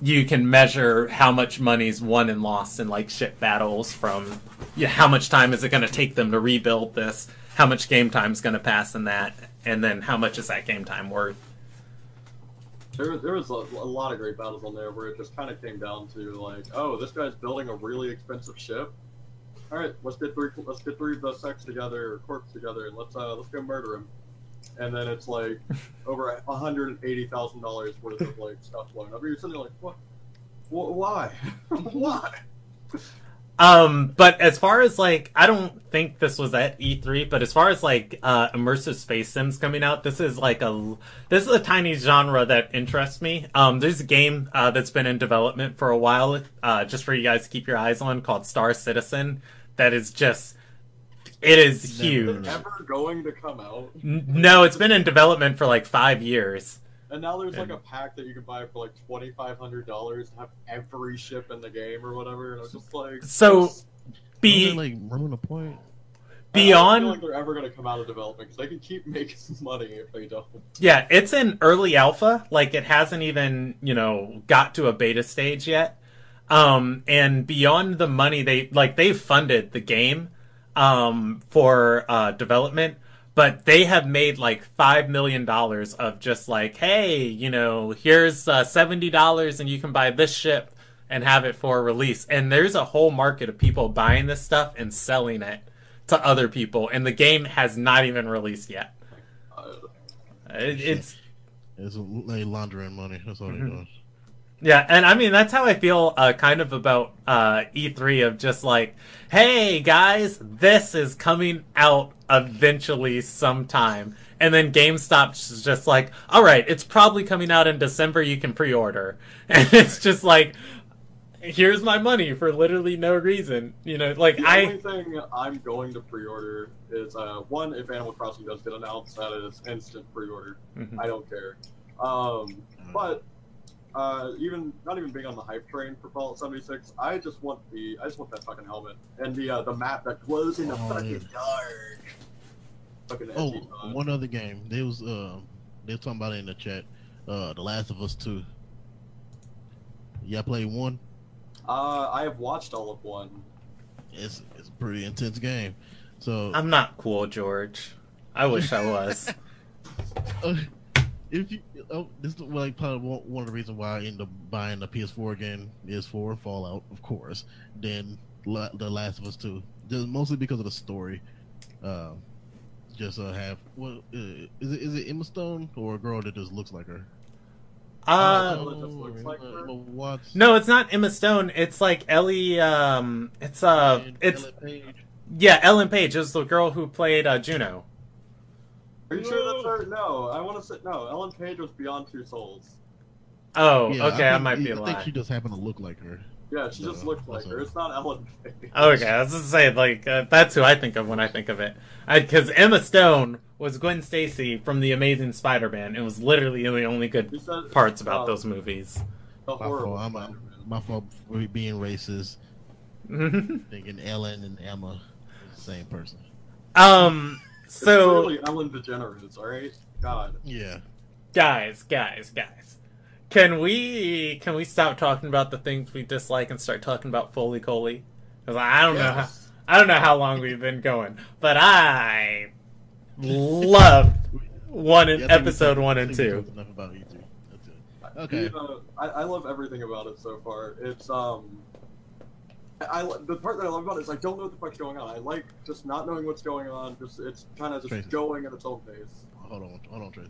you can measure how much money's won and lost in like ship battles from yeah how much time is it going to take them to rebuild this? How much game time's going to pass in that? And then how much is that game time worth? There, there was a, a lot of great battles on there where it just kind of came down to like, oh, this guy's building a really expensive ship. All right, let's get three, let's get three of the sex together or corpse together, and let's uh, let's go murder him. And then it's like over a hundred and eighty thousand dollars worth of like stuff blown up. You're sitting like, what? Wh- Why? Why? Um, but as far as like, I don't think this was at E3, but as far as like uh, immersive space sims coming out, this is like a this is a tiny genre that interests me. Um, there's a game uh, that's been in development for a while, uh, just for you guys to keep your eyes on, called Star Citizen. That is just, it is Never huge. heard of. Ever going to come out? No, it's been in development for like five years. And now there's like a pack that you can buy for like twenty five hundred dollars to have every ship in the game or whatever. And I was just like, So, Wasn't be like Ruin a Point. I don't beyond feel like they're ever going to come out of development because they can keep making money if they don't. Yeah, it's in early alpha. Like it hasn't even, you know, got to a beta stage yet. Um, and beyond the money they like they've funded the game um for uh development, but they have made like 5 million dollars of just like, hey, you know, here's uh, $70 and you can buy this ship and have it for release. And there's a whole market of people buying this stuff and selling it to other people and the game has not even released yet. Uh, It, it's It's they laundering money. That's all Mhm. they're doing. Yeah, and I mean that's how I feel uh, kind of about uh, E3 of just like, hey guys, this is coming out eventually sometime, and then GameStop's just like, all right, it's probably coming out in December. You can pre-order, and it's just like, here's my money for literally no reason. You know, like the I only thing I'm going to pre-order is uh, one if Animal Crossing does get announced, that is instant pre-order. Mhm. I don't care. Um, but uh, even not even being on the hype train for Fallout 76, I just want the I just want that fucking helmet and the uh, the map that glows in the Oh, fucking yeah. dark. Fucking Oh, edgy, uh, one other game. They was uh, they were talking about it in the chat. Uh, The Last of Us Two. Yeah, played one. Uh, I have watched all of one. It's it's a pretty intense game. So I'm not cool, George. I wish I was. if you oh, this is like probably one one of the reasons why I end up buying the PS4 again is for Fallout, of course. Then La- The Last of Us Two, just mostly because of the story. Uh, just uh, have what uh, is it? Is it Emma Stone or a girl that just looks like her? Uh, Oh, it just looks like her? No, it's not Emma Stone. It's like Ellie. Um, it's uh, and it's Ellen Page. yeah, Ellen Page is the girl who played uh, Juno. Are you sure that's her? No, I want to say no. Ellen Page was Beyond Two Souls. Oh, Yeah, okay, I, think- might be a I think she just happened to look like her. Yeah, she just No, looks like that's her. her. It's not Ellen Page. Okay, I was gonna say like uh, that's who I think of when I think of it, because Emma Stone was Gwen Stacy from the Amazing Spider-Man. It was literally the only good You said parts about uh, those movies. The My horrible fault. I'm a, Spider-Man. my fault for being racist. Thinking Ellen and Emma is the same person. It's so clearly Ellen DeGeneres. All right, God. Yeah. guys, guys, guys. Can we can we stop talking about the things we dislike and start talking about Fooly Cooly? Because I don't know how I don't know how long we've been going, but I loved one and Yeah, I episode talked- one I and think two. Enough about E3. That's it. Okay. You know, I, I love everything about it so far. It's um, I, I the part that I love about it is I don't know what the fuck's going on. I like just not knowing what's going on. Just it's kind of just Tracy. going at its own pace. Hold on, hold on, Trey.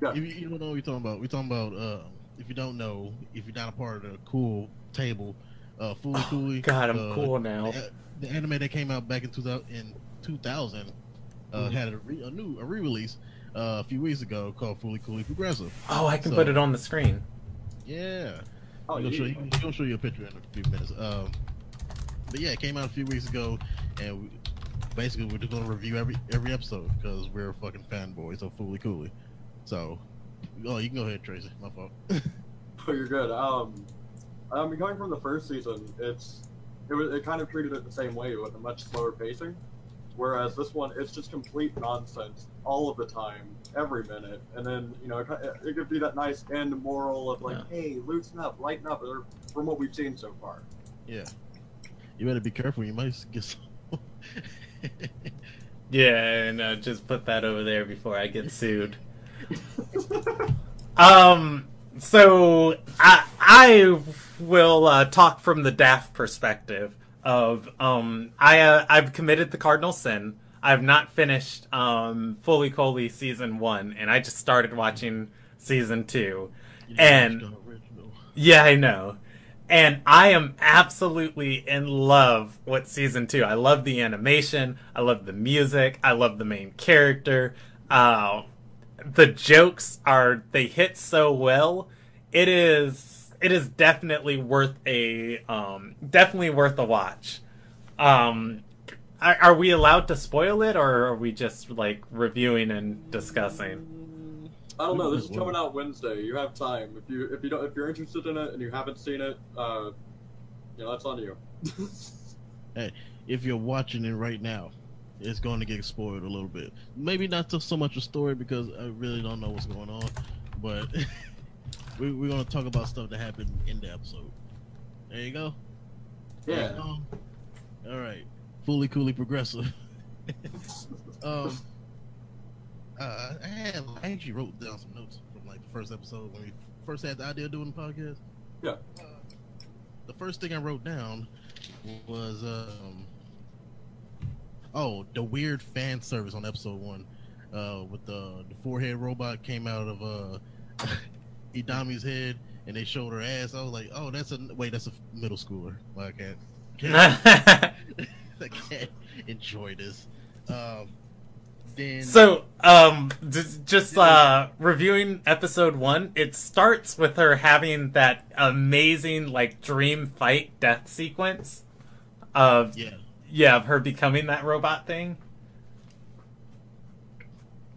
Yeah. You, you don't know what we're talking about, we're talking about. Uh, if you don't know, if you're not a part of the cool table, uh, Fooly Cooly. God, I'm uh, cool now. The, the anime that came out back in 2000, in 2000 uh, Mhm. had a, re, a new a re-release uh, a few weeks ago called Fooly Cooly Progressive. Oh, I can So- put it on the screen. Yeah. Oh, I'm gonna show you. I'm gonna show you a picture in a few minutes. Um, but yeah, it came out a few weeks ago, and we, basically we're just gonna review every every episode because we're fucking fanboys of Fooly Cooly. So, oh, you can go ahead, Tracy. My fault. Oh, you're good. Um, I mean, going from the first season, it's it was it kind of treated it the same way with a much slower pacing, whereas this one it's just complete nonsense all of the time, every minute, and then you know it, ki- it could be that nice end moral of like, Yeah. hey, loosen up, lighten up, from what we've seen so far. yeah, you better be careful. You might get some. Yeah, and uh, just put that over there before I get sued. Um, so I I will uh, talk from the daft perspective of um I uh, I've committed the cardinal sin. I've not finished um Fooly Cooly season one, and I just started watching season two. You And- Yeah, I know. And I am absolutely in love with season two. I love the animation. I love the music. I love the main character. Uh, the jokes are they hit so well. It is it is definitely worth a um, definitely worth a watch. Um, are, are we allowed to spoil it, or are we just like reviewing and discussing? I don't know. This is coming out Wednesday. You have time. If you if you don't if you're interested in it and you haven't seen it, uh, you know that's on you. Hey, if you're watching it right now, it's going to get spoiled a little bit. Maybe not so much a story because I really don't know what's going on, but we, we're going to talk about stuff that happened in the episode. There you go. Yeah. Um, all right. Fooly Cooly progressive. um, uh, I have I actually wrote down some notes from like the first episode when we first had the idea of doing the podcast. Yeah. Uh, the first thing I wrote down was um oh the weird fan service on episode one uh with the the forehead robot came out of uh Hidomi's head and they showed her ass. I was like, oh that's a wait that's a middle schooler. Well, I can't can't, I can't enjoy this. Um, then So, um, d- just uh, reviewing episode one, it starts with her having that amazing like dream fight death sequence of yeah, yeah, of her becoming that robot thing.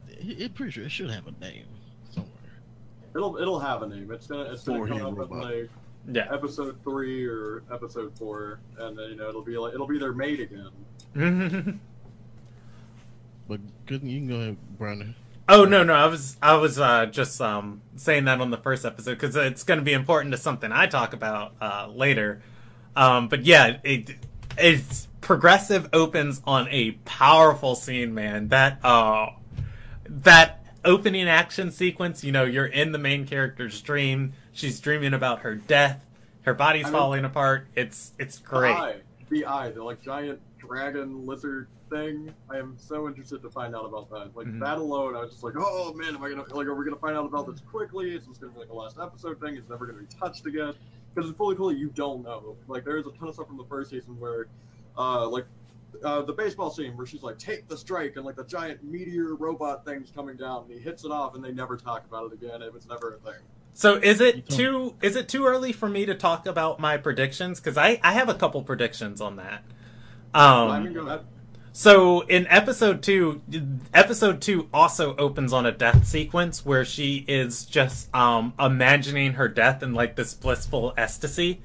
it, it pretty sure it should have a name somewhere. It'll it'll have a name. It's gonna it's gonna come up in robot. like Yeah. episode three or episode four, and then you know it'll be like it'll be their mate again. But good, you can go ahead, Brandon. oh no, no, I was I was uh, just um, saying that on the first episode because it's going to be important to something I talk about uh, later. Um, but yeah, it it's progressive opens on a powerful scene, man. That uh, that opening action sequence, you know, you're in the main character's dream. She's dreaming about her death. Her body's I mean- falling apart. It's it's The great. eye, the eye, the like giant dragon lizard thing. I am so interested to find out about that. Like Mhm. that alone, I was just like, oh man, am I gonna like? Are we gonna find out about this quickly? Is this gonna be like a last episode thing? It's never gonna be touched again? Because it's fully cool. You don't know. Like there is a ton of stuff from the first season where, uh, like. Uh, the baseball scene where she's like, "Take the strike," and like the giant meteor robot thing's coming down, and he hits it off, and they never talk about it again. It was never a thing. So is it too is it too early for me to talk about my predictions? Because I I have a couple predictions on that. I mean, Um, go ahead. So in episode two, episode two also opens on a death sequence where she is just um imagining her death in like this blissful ecstasy,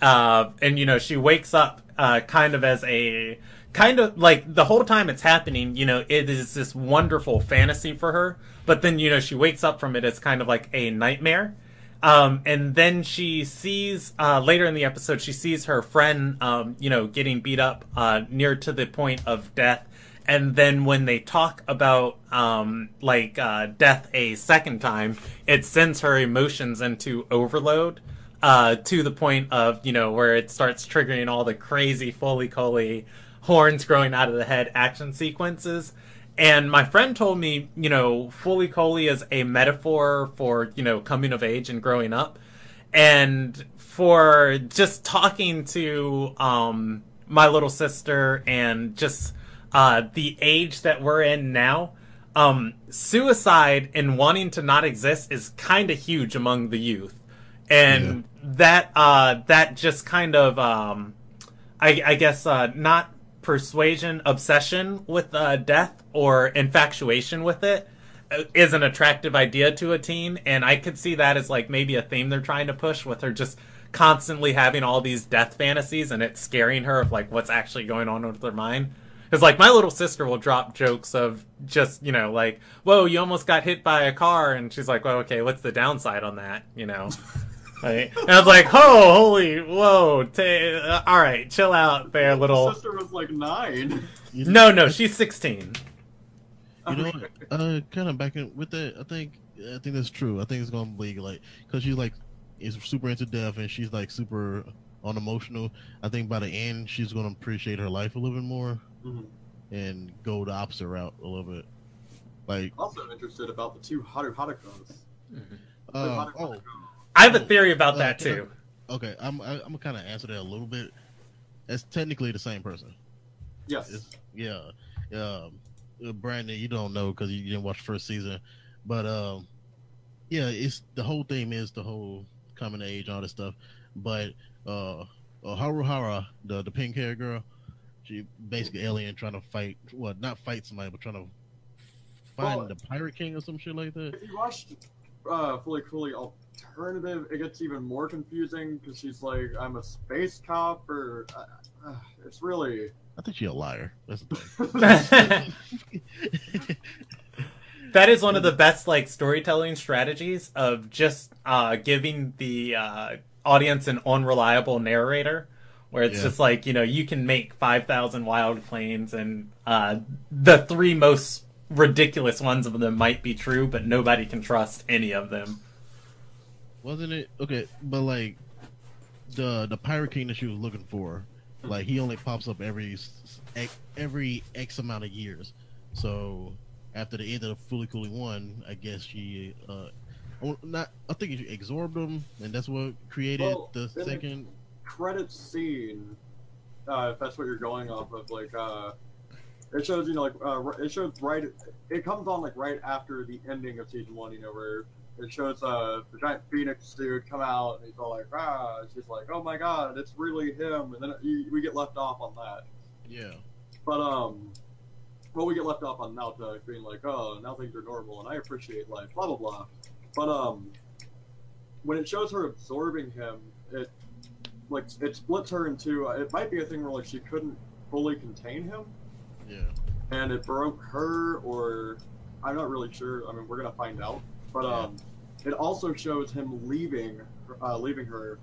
uh, and you know she wakes up uh kind of as a kind of like the whole time it's happening, you know, it is this wonderful fantasy for her. But then, you know, she wakes up from it as kind of like a nightmare. Um, and then she sees, uh, later in the episode, she sees her friend, um, you know, getting beat up, uh, near to the point of death. And then when they talk about, um, like, uh, death a second time, it sends her emotions into overload, uh, to the point of, you know, where it starts triggering all the crazy Fooly Cooly horns growing out of the head action sequences. And my friend told me, you know, Fooly Cooly is a metaphor for, you know, coming of age and growing up. And for just talking to um, my little sister and just uh, the age that we're in now, um, suicide and wanting to not exist is kind of huge among the youth. And that uh, that just kind of um, I, I guess uh, not persuasion, obsession with uh, death or infatuation with it uh, an attractive idea to a teen, and I could see that as like maybe a theme they're trying to push with her just constantly having all these death fantasies and it's scaring her of like what's actually going on with her mind. Because like my little sister will drop jokes of just you know like whoa you almost got hit by a car and she's like well okay what's the downside on that you know Right? And I was like, "Oh, holy, whoa! ta uh, all right, chill out there, My little." sister was like nine. No, no, she's sixteen. You know what? Uh, kind of back in with that. I think I think that's true. I think it's gonna be like because she's like is super into death and she's like super unemotional. I think by the end she's gonna appreciate her life a little bit more Mhm. and go the opposite route a little bit. Like, Also interested about the two Haru Harukas. uh, oh, I have a theory about Uh, that can I- too. okay. I'm I, I'm gonna kind of answer that a little bit. It's technically the same person. Yes. It's, yeah, um, uh, Brandon, you don't know because you didn't watch the first season, but um, yeah, it's the whole theme is the whole coming age, all this stuff. But uh, uh Haruhara, the the pink hair girl, she basically alien trying to fight, well, not fight somebody, but trying to find Well- the pirate king or some shit like that. If you watched uh, Fooly Cooly Alternative, it gets even more confusing because she's like, I'm a space cop, or uh, it's really I think she's a liar. That's the thing. that is one of the best like storytelling strategies of just uh, giving the uh, audience an unreliable narrator where it's Yeah. just like you know you can make 5000 wild claims and uh, the three most ridiculous ones of them might be true but nobody can trust any of them Wasn't it okay? But like the the pirate king that she was looking for, like he only pops up every every X amount of years. So after the end of the Fooly Cooly one, I guess she uh oh, not I think she absorbed him, and that's what created Well, the in the- second. credit scene, uh, if that's what you're going off of, like, uh, it shows, you know, like, uh, it shows right, it comes on, like, right after the ending of season one, you know, where it shows, uh, the giant phoenix dude come out, and he's all like, ah, She's like, oh my god, it's really him, and then we get left off on that. Yeah, But, um, well, we get left off on Naota being like, oh, now things are normal, and I appreciate life, blah, blah, blah. But, um, when it shows her absorbing him, it, like, it splits her into, uh, it might be a thing where, like, she couldn't fully contain him, yeah, and it broke her, or, I'm not really sure, I mean, we're gonna find out. But, um, it also shows him leaving, uh, leaving her,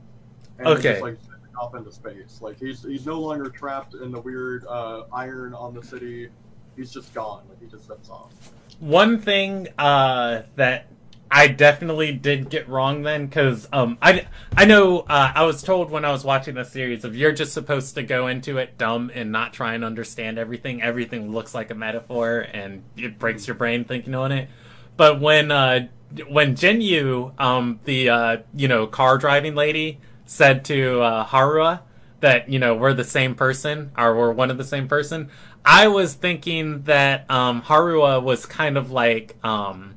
and Okay. just, like, off into space. Like, he's, he's no longer trapped in the weird, uh, iron on the city, he's just gone. Like he just steps off. One thing uh, that I definitely did get wrong then, because um, I I know uh, I was told when I was watching the series of you're just supposed to go into it dumb and not try and understand everything. Everything looks like a metaphor, and it breaks your brain thinking on it. But when uh, when Jinyu, um, the uh, you know car driving lady, said to uh, Haruha that you know we're the same person or we're one of the same person, I was thinking that um, Haruha was kind of like um,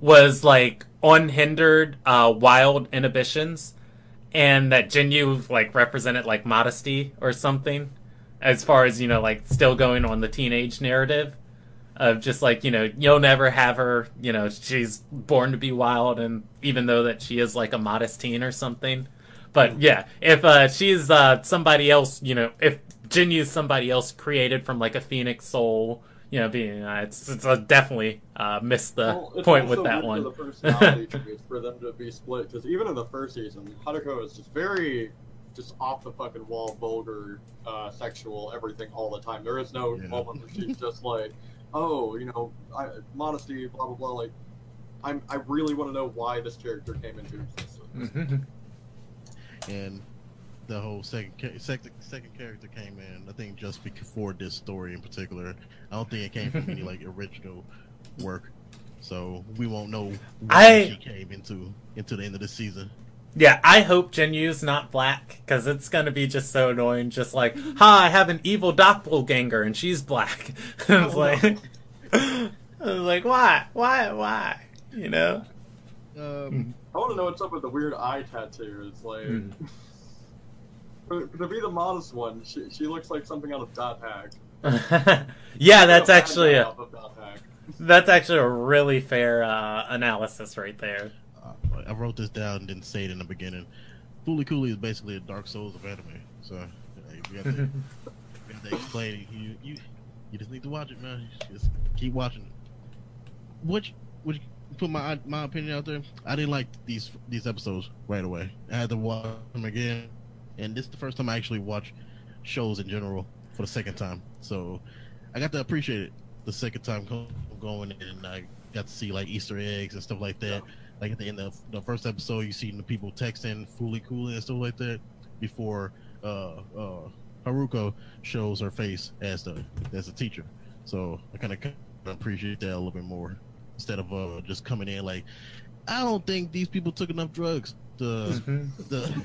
was like unhindered uh, wild inhibitions, and that Jinyu like represented like modesty or something, as far as you know like still going on the teenage narrative of just like you know you'll never have her you know she's born to be wild and even though that she is like a modest teen or something but yeah if uh she's uh somebody else you know if Jinyu's somebody else created from like a phoenix soul you know being uh, it's it's uh, definitely uh missed the Well, it's point also with that one For the personality for them to be split, because even in the first season, Haruko is just very, just off the fucking wall, vulgar, uh, sexual, everything all the time. There is no Yeah. moment where she's just like, oh, you know, I, modesty, blah blah blah. Like, I'm, I really want to know why this character came into existence. And the whole second second second character came in. I think just before this story in particular. I don't think it came from any like original work, so we won't know why I- she came into into the end of the season. Yeah, I hope Jinyu's not black because it's gonna be just so annoying. Just like, ha, I have an evil doppelganger and she's black. I was Oh, like, I was like, why, why, why? You know? Um, I want to know what's up with the weird eye tattoos. Like, Mm. to be the modest one, she, she looks like something out of Dot Hack. yeah, that's actually a of Dot Hack. that's actually a really fair uh, analysis right there. I wrote this down and didn't say it in the beginning. Fooly Cooly is basically a Dark Souls of anime, so have to, to explain it. You you you just need to watch it, man. Just keep watching it. Which which put my my opinion out there. I didn't like these these episodes right away. I had to watch them again, and this is the first time I actually watch shows in general for the second time. So I got to appreciate it the second time go- going, and I got to see like Easter eggs and stuff like that. Like at the end of the first episode, you see the people texting "Fooly Cooly and stuff like that before uh, uh, Haruko shows her face as the as a teacher. So I kind of appreciate that a little bit more instead of uh, just coming in like, I don't think these people took enough drugs to the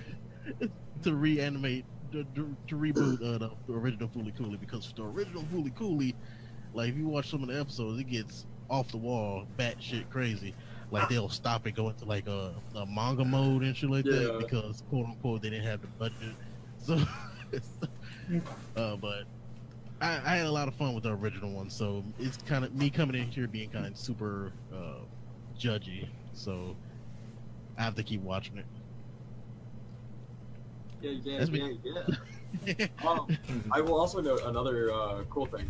to reanimate to, to, to reboot uh, the, the original Fooly Cooly because the original Fooly Cooly, like if you watch some of the episodes, it gets off the wall, batshit crazy. Like they'll stop and go into like a, a manga mode and shit like Yeah. that because quote unquote they didn't have the budget. So, uh, but I, I had a lot of fun with the original one. So it's kind of me coming in here being kind of super uh, judgy. So I have to keep watching it. Yeah, yeah, That's yeah, me. yeah. Um, I will also note another uh, cool thing,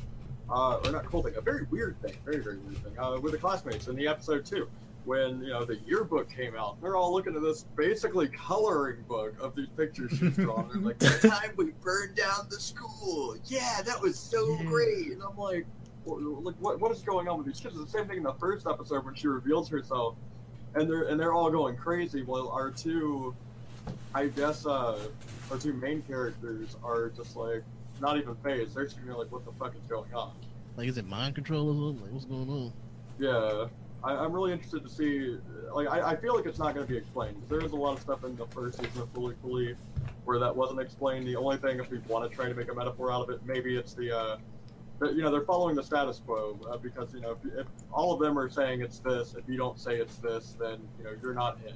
uh, or not cool thing, a very weird thing, very very weird thing, uh, with the classmates in the episode two, when you know the yearbook came out, they're all looking at this basically coloring book of these pictures she's drawn. They're like, "The time we burned down the school, yeah, that was so Yeah. great," and I'm like. Like what? What is going on with these kids? It's the same thing in the first episode when she reveals herself, and they're and they're all going crazy. While our two, I guess, uh, our two main characters are just like not even phased. They're there like, what the fuck is going on? Like, is it mind control or something? Like, what's going on? Yeah, I, I'm really interested to see. Like, I, I feel like it's not going to be explained. There is a lot of stuff in the first season of Fully Fully where that wasn't explained. The only thing, if we want to try to make a metaphor out of it, maybe it's the. Uh, that, you know they're following the status quo uh, because you know if, if all of them are saying it's this, if you don't say it's this, then you know you're not in.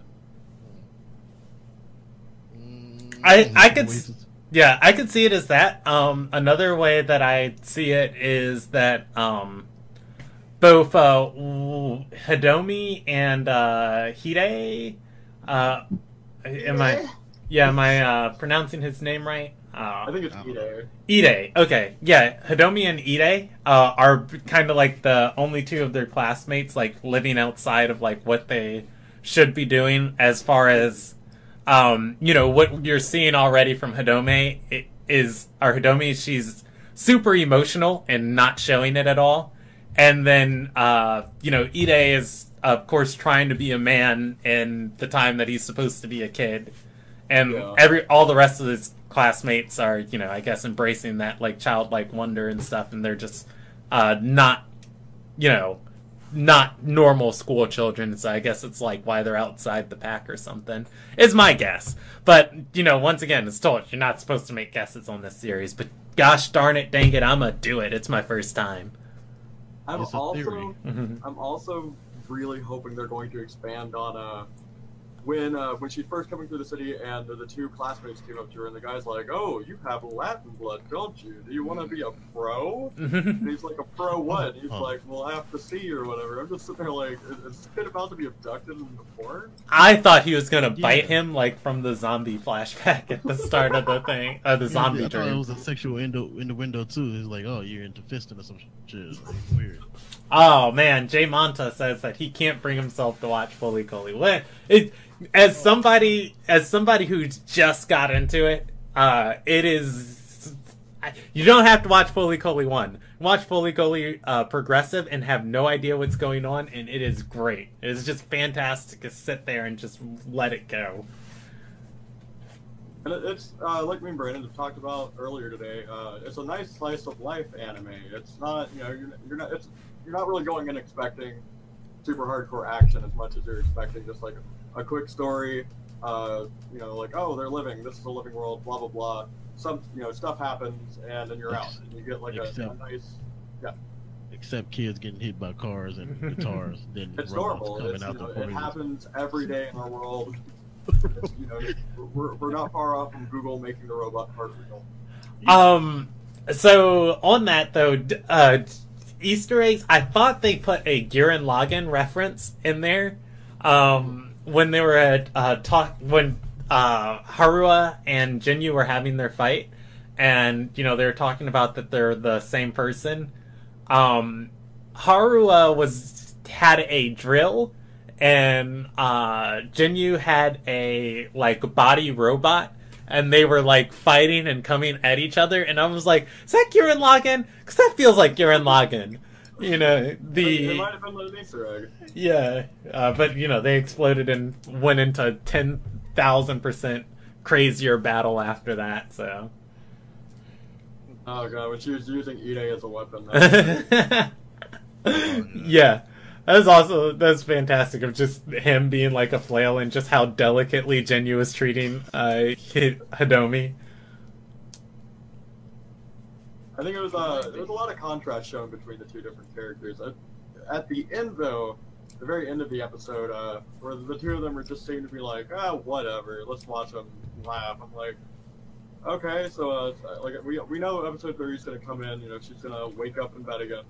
Mm, I- I could Ways s- to- Yeah, I could see it as that. Um, another way that I see it is that um, both uh, Hidomi and uh, Hide. Uh, am I? Yeah, am I uh, pronouncing his name right? Uh, I think it's Ide. Ide. Okay, yeah, Hidomi and Ide uh, are kind of like the only two of their classmates like living outside of like what they should be doing as far as um, you know what you're seeing already from Hidome is our Hidome. She's super emotional and not showing it at all, and then uh, you know Ide is of course trying to be a man in the time that he's supposed to be a kid. And Yeah. every all the rest of his classmates are you know i guess embracing that like childlike wonder and stuff. And they're just uh not you know not normal school children. So i guess it's like why they're outside the pack or something is my guess. But you know once again it's told you're not supposed to make guesses on this series. But gosh darn it dang it i'm gonna do it. It's my first time I'm also. I'm also really hoping they're going to expand on uh when uh when she's first coming through the city and the, the two classmates came up to her and the guy's like, Oh, you have Latin blood, don't you? Do you wanna be a pro? And he's like, A pro what? And he's Huh. like, We'll have to see or whatever. I'm just sitting there like, is, is this kid about to be abducted into porn? I thought he was gonna Yeah. bite him like from the zombie flashback at the start of the thing, uh, the Yeah, zombie I thought it was a sexual innuendo, window too. It's like, oh, you're into fisting or some shit. Like, weird. Oh man, Jay Monta says that he can't bring himself to watch Fooly Cooly. What? It as somebody as somebody who just got into it, uh, it is. I- You don't have to watch Fooly Cooly one. Watch Fooly Cooly uh, Progressive and have no idea what's going on, and it is great. It is just fantastic to sit there and just let it go. And it's uh, like me and Brandon have talked about earlier today. Uh, it's a nice slice of life anime. It's not, you know, you're, you're not, it's, you're not really going in expecting super hardcore action as much as you're expecting just like a quick story. Uh, you know, like oh, they're living. This is a living world. Blah blah blah. Some, you know, stuff happens, and then you're out. And you get like a, a Except- nice. Except kids getting hit by cars and guitars, then It's robots normal. coming It's, out you the know, it happens every day in our world. You know, we're, we're not far off from Google making the robot part real. Um. So on that though, uh, Easter eggs. I thought they put a Gurren Lagann reference in there. Um, when they were at uh, talk when uh, Haruha and Jinyu were having their fight, and you know they were talking about that they're the same person. Um, Haruha was had a drill, and uh, Jinyu had a like body robot, and they were like fighting and coming at each other. And I was like, "Is that Gurren Lagann? Because that feels like Gurren Lagann." You know the. It might have been an Easter egg. yeah, uh, but you know they exploded and went into ten thousand percent crazier battle after that. So. Oh god, when she was using Ide as a weapon. that- yeah. That's also that's fantastic of just him being like a flail and just how delicately Jinyu is treating uh Hi- Hidomi. I think it was uh, there was a lot of contrast shown between the two different characters. At, at the end, though, the very end of the episode, uh, where the two of them are just seem to be like, ah, whatever, let's watch them laugh. I'm like, okay, so uh, like we we know episode three is gonna come in. You know, she's gonna wake up in bed again,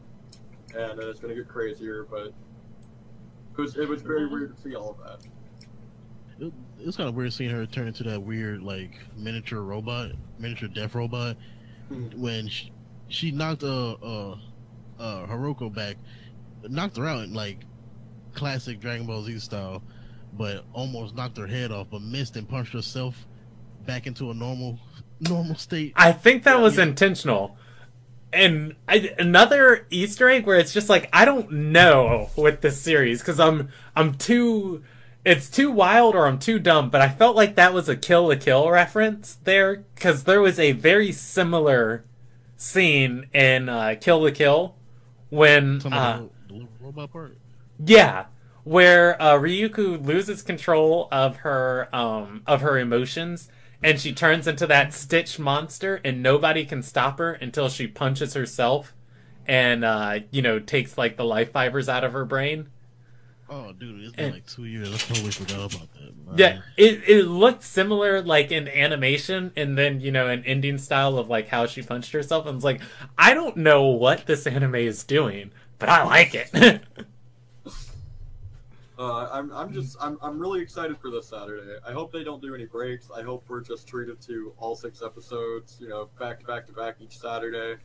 and then it's gonna get crazier. But it was it was very weird to see all of that. it, it was kind of weird seeing her turn into that weird like miniature robot, miniature death robot Hmm. when she, she knocked uh uh uh Hiroko back, knocked her out in like classic Dragon Ball Z style, but almost knocked her head off, but missed and punched herself back into a normal normal state. I think that was Yeah. intentional. And I, another Easter egg where it's just like I don't know with this series because I'm I'm too it's too wild or I'm too dumb. But I felt like that was a Kill la Kill reference there because there was a very similar scene in uh, Kill la Kill when uh, of the, the robot part. yeah, where uh, Ryuko loses control of her um of her emotions and she turns into that Stitch monster and nobody can stop her until she punches herself and uh you know takes like the life fibers out of her brain. Oh, dude, it's been And- like two years. I totally forgot about that. man. Yeah, it it looked similar like in animation and then you know an ending style of like how she punched herself and it's like I don't know what this anime is doing, but I like it. Uh, I'm, I'm just, I'm, I'm really excited for this Saturday. I hope they don't do any breaks. I hope we're just treated to all six episodes, you know, back to back to back each Saturday,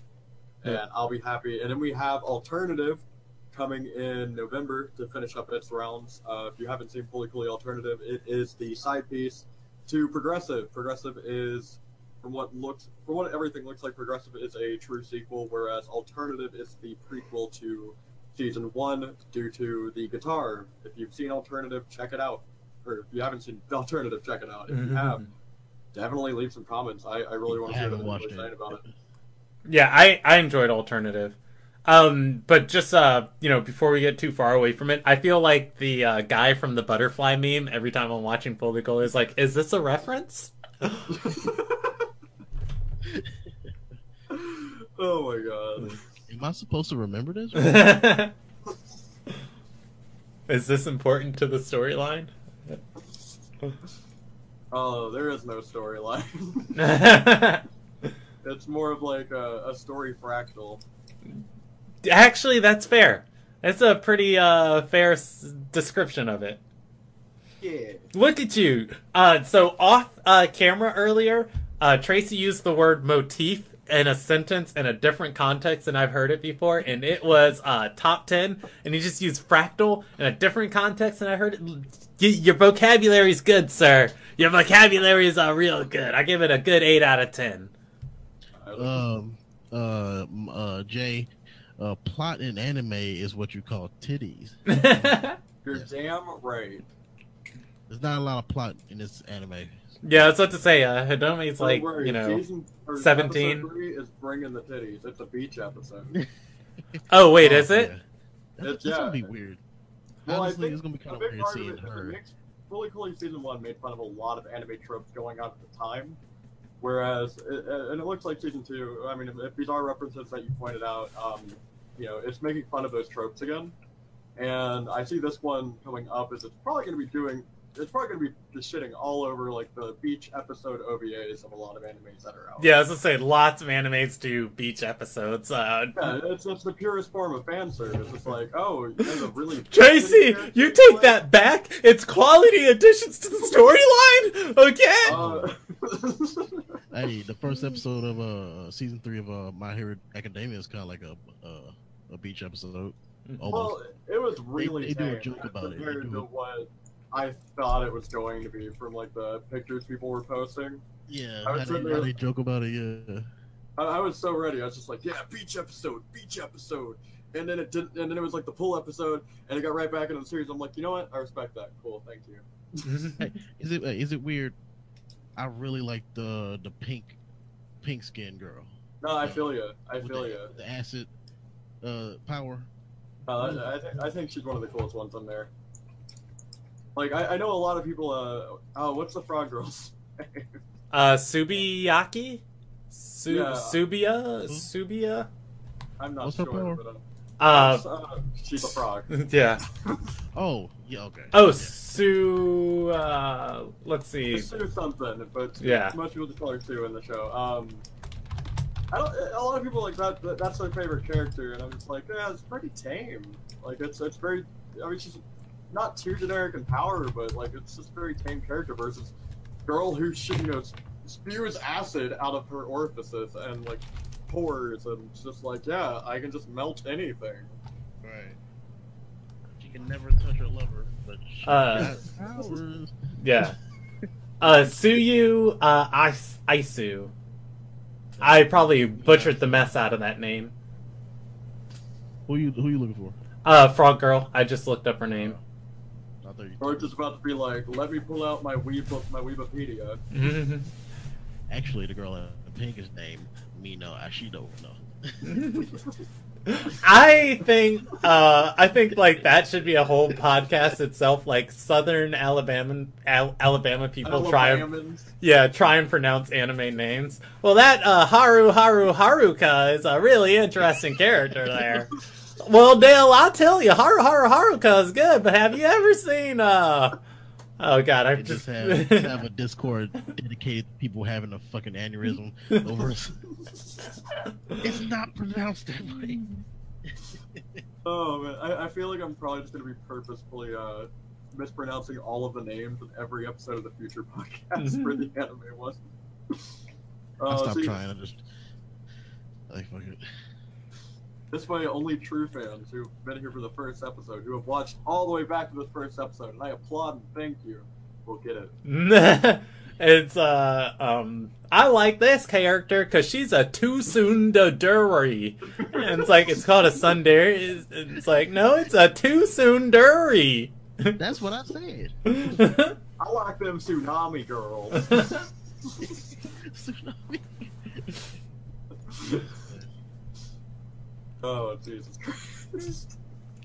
and I'll be happy. And then we have Alternative coming in November to finish up its rounds. Uh, if you haven't seen Fooly Cooly Alternative, it is the side piece to Progressive. Progressive is, from what looks, from what everything looks like, Progressive is a true sequel, whereas Alternative is the prequel to season one due to the guitar. If you've seen Alternative, check it out. Or if you haven't seen Alternative, check it out. If you have, definitely leave some comments. I, I really want to I hear what haven't watched people are saying about it. Yeah, I I enjoyed alternative. Um, but just uh, you know, before we get too far away from it, I feel like the uh, guy from the butterfly meme every time I'm watching Fully Goal is like, is this a reference? oh my god. Am I supposed to remember this? is this important to the storyline? Oh, there is no storyline. it's more of like a, a story fractal. Actually, that's fair. That's a pretty uh fair s- description of it. Yeah. Look at you. Uh, so off uh, camera earlier, uh, Tracy used the word motif in a sentence in a different context than I've heard it before, and it was uh, top ten. And he just used fractal in a different context than I heard it. Y- your vocabulary is good, sir. Your vocabulary is uh, real good. I give it a good eight out of ten. um, uh, uh, Jay, uh, plot in anime is what you call titties. You're damn right. There's not a lot of plot in this anime. yeah, that's what to say. Uh, Hidomi's like worry, you know. season, 17. Three is bringing the titties. It's a beach episode. Oh wait, Oh, is it? yeah. That's, It's- that's gonna be weird. Well, I Honestly, think it's gonna be kind of weird part seeing it is the her. Fooly Cooly season one made fun of a lot of anime tropes going on at the time, whereas it, and it looks like season two. I mean, if, if these are references that you pointed out, um, you know, it's making fun of those tropes again. And I see this one coming up as it's probably going to be doing. It's probably going to be just shitting all over like the beach episode OVAs of a lot of animes that are out. Yeah, I was gonna say lots of animes do beach episodes. Uh, Yeah, it's, it's the purest form of fan service. It's like, oh, there's a really Tracy, you take that back. It's quality additions to the storyline. Okay. Uh, Hey, the first episode of uh season three of uh My Hero Academia is kind of like a uh, a beach episode. Almost. well, it was really they do a joke about it. Compared to a- what I thought it was going to be from like the pictures people were posting. yeah, I was how sitting they, how they joke about it. Yeah, I, I was so ready. I was just like, yeah, beach episode, beach episode. And then it didn't. And then it was like the pool episode, and it got right back into the series. I'm like, you know what? I respect that. Cool, thank you. Hey, is it uh, is it weird? I really like the the pink pink skin girl. No, I feel you. I feel the, you. with the acid uh power. Uh, I, I, think, I think she's one of the coolest ones on there. Like I, I know a lot of people. Uh, oh, what's the frog girl's? name? Uh, Subiyaki, Su- Yeah. Subia? Subia. I'm not What's her sure. power? But, uh, Uh, uh, she's a frog. yeah. Oh yeah, okay. Oh, Yeah. Sue. Uh, let's see. It's Sue something, but Yeah. most people just call her Sue in the show. Um, I don't. A lot of people like that. that- That's their favorite character, and I'm just like, yeah, it's pretty tame. Like it's it's very. I mean, she's not too generic in power, but like it's just a very tame character versus girl who sh- you know spews acid out of her orifices and like pores and it's just like yeah, I can just melt anything. Right. She can never touch her lover, but she Uh, got powers. Yeah. Uh, Suyu uh, Is- Isu. I probably butchered the mess out of that name. Who you who you looking for? Uh, Frog Girl. I just looked up her name. I thought you George is about to be like, let me pull out my Weeb my Weebipedia. Actually, the girl in pink is named Mina Ashido. No. I think uh, I think like that should be a whole podcast itself. Like Southern Alabama Al- Alabama people try Alabamans. yeah try and pronounce anime names. Well, that uh, Haru Haru Haruka is a really interesting character there. Well, Dale, I'll tell you, Haru Haru Haruka is good, but have you ever seen uh? Oh God, I just just have, just have a Discord dedicated to people having a fucking aneurysm over. it's not pronounced that way. Oh man, I, I feel like I'm probably just gonna be purposefully uh, mispronouncing all of the names in every episode of the future podcast for the anime one. I Uh, stopped so you- trying. I just like fuck it. This way, only true fans who've been here for the first episode, who have watched all the way back to this first episode, and I applaud and thank you, We'll get it. it's uh um I like this character because she's a too soon durry. And it's like it's called a sundari. It's, it's like no, it's a too soon durry. That's what I said. I like them tsunami girls. Tsunami. Oh Jesus!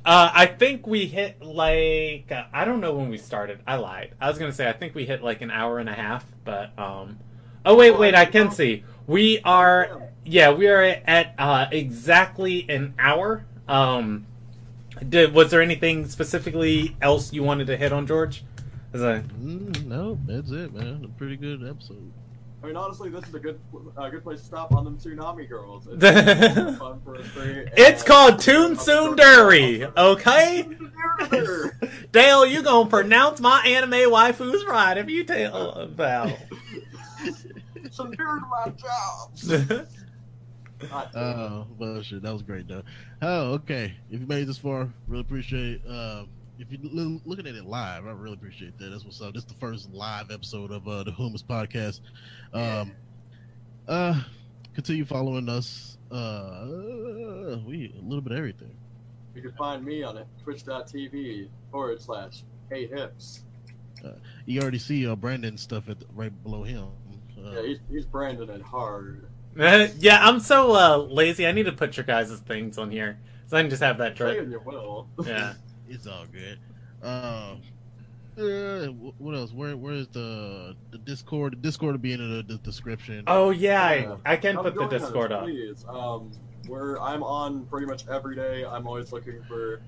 Uh, I think we hit like uh, I don't know when we started. I lied. I was gonna say I think we hit like an hour and a half, but um. Oh wait, wait! I can see we are. Yeah, we are at uh, exactly an hour. Um, did was there anything specifically else you wanted to hit on, George? A, Mm, no, that's it, man. A pretty good episode. I mean, honestly, this is a good, a good place to stop on them tsunami girls. It's fun for us three, it's called Toon Sundari, okay? Dale, you gonna pronounce my anime waifus right if you tell about. Sundari my job. God damn. Oh, well, shit, that was great, though. Oh, okay. If you made it this far, really appreciate. Uh, if you're looking at it live, I really appreciate that. That's what's up. This is the first live episode of uh, the Whomst podcast. Um, uh, continue following us. Uh, we a little bit of everything. You can find me on it, twitch.tv forward slash hey hips. You already see uh, Brandon's stuff at the, right below him. Uh, Yeah, he's, he's Brandon and hard. yeah, I'm so uh, lazy. I need to put your guys' things on here, so I can just have that drip. You will. Yeah. it's all good. Um, uh, what else? Where where is the the Discord? The Discord will be in the, the description. Oh yeah, Yeah. I, I can Come put the join us, Discord up. Please. Um, where I'm on pretty much every day. I'm always looking for,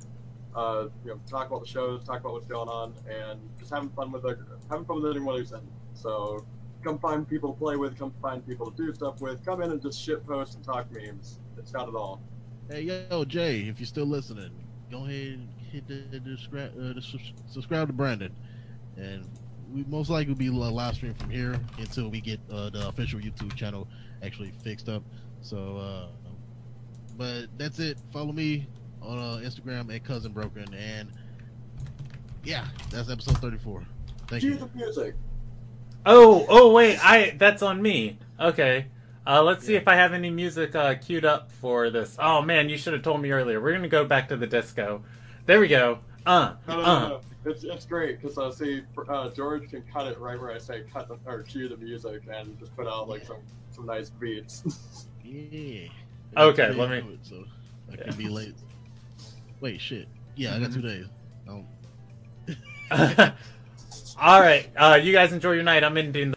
uh, you know, talk about the shows, talk about what's going on, and just having fun with the, having fun with anyone who's in. So, come find people to play with, come find people to do stuff with, come in and just shit post and talk memes. It's not at all. Hey yo, Jay, if you're still listening, go ahead and hit the, the, descri- uh, the subscribe to Brandon, and we most likely will be live stream from here until we get uh, the official YouTube channel actually fixed up. So, uh, but that's it. Follow me on uh, Instagram at cousin broken, and yeah, that's episode 34. Thank Cue you. the music. Oh, oh wait, I that's on me. Okay. Uh, let's see if I have any music uh, queued up for this. Oh man, you should have told me earlier. We're gonna go back to the disco. There we go. Uh, No, no, uh. no, no. It's, it's great because uh, see, uh, George can cut it right where I say cut the, or cue the music and just put out like some some nice beats. Yeah. Okay, let me- it, So I Yeah. can be late. Wait, shit. Yeah, I got two days. Oh. All right. Uh, you guys enjoy your night. I'm ending.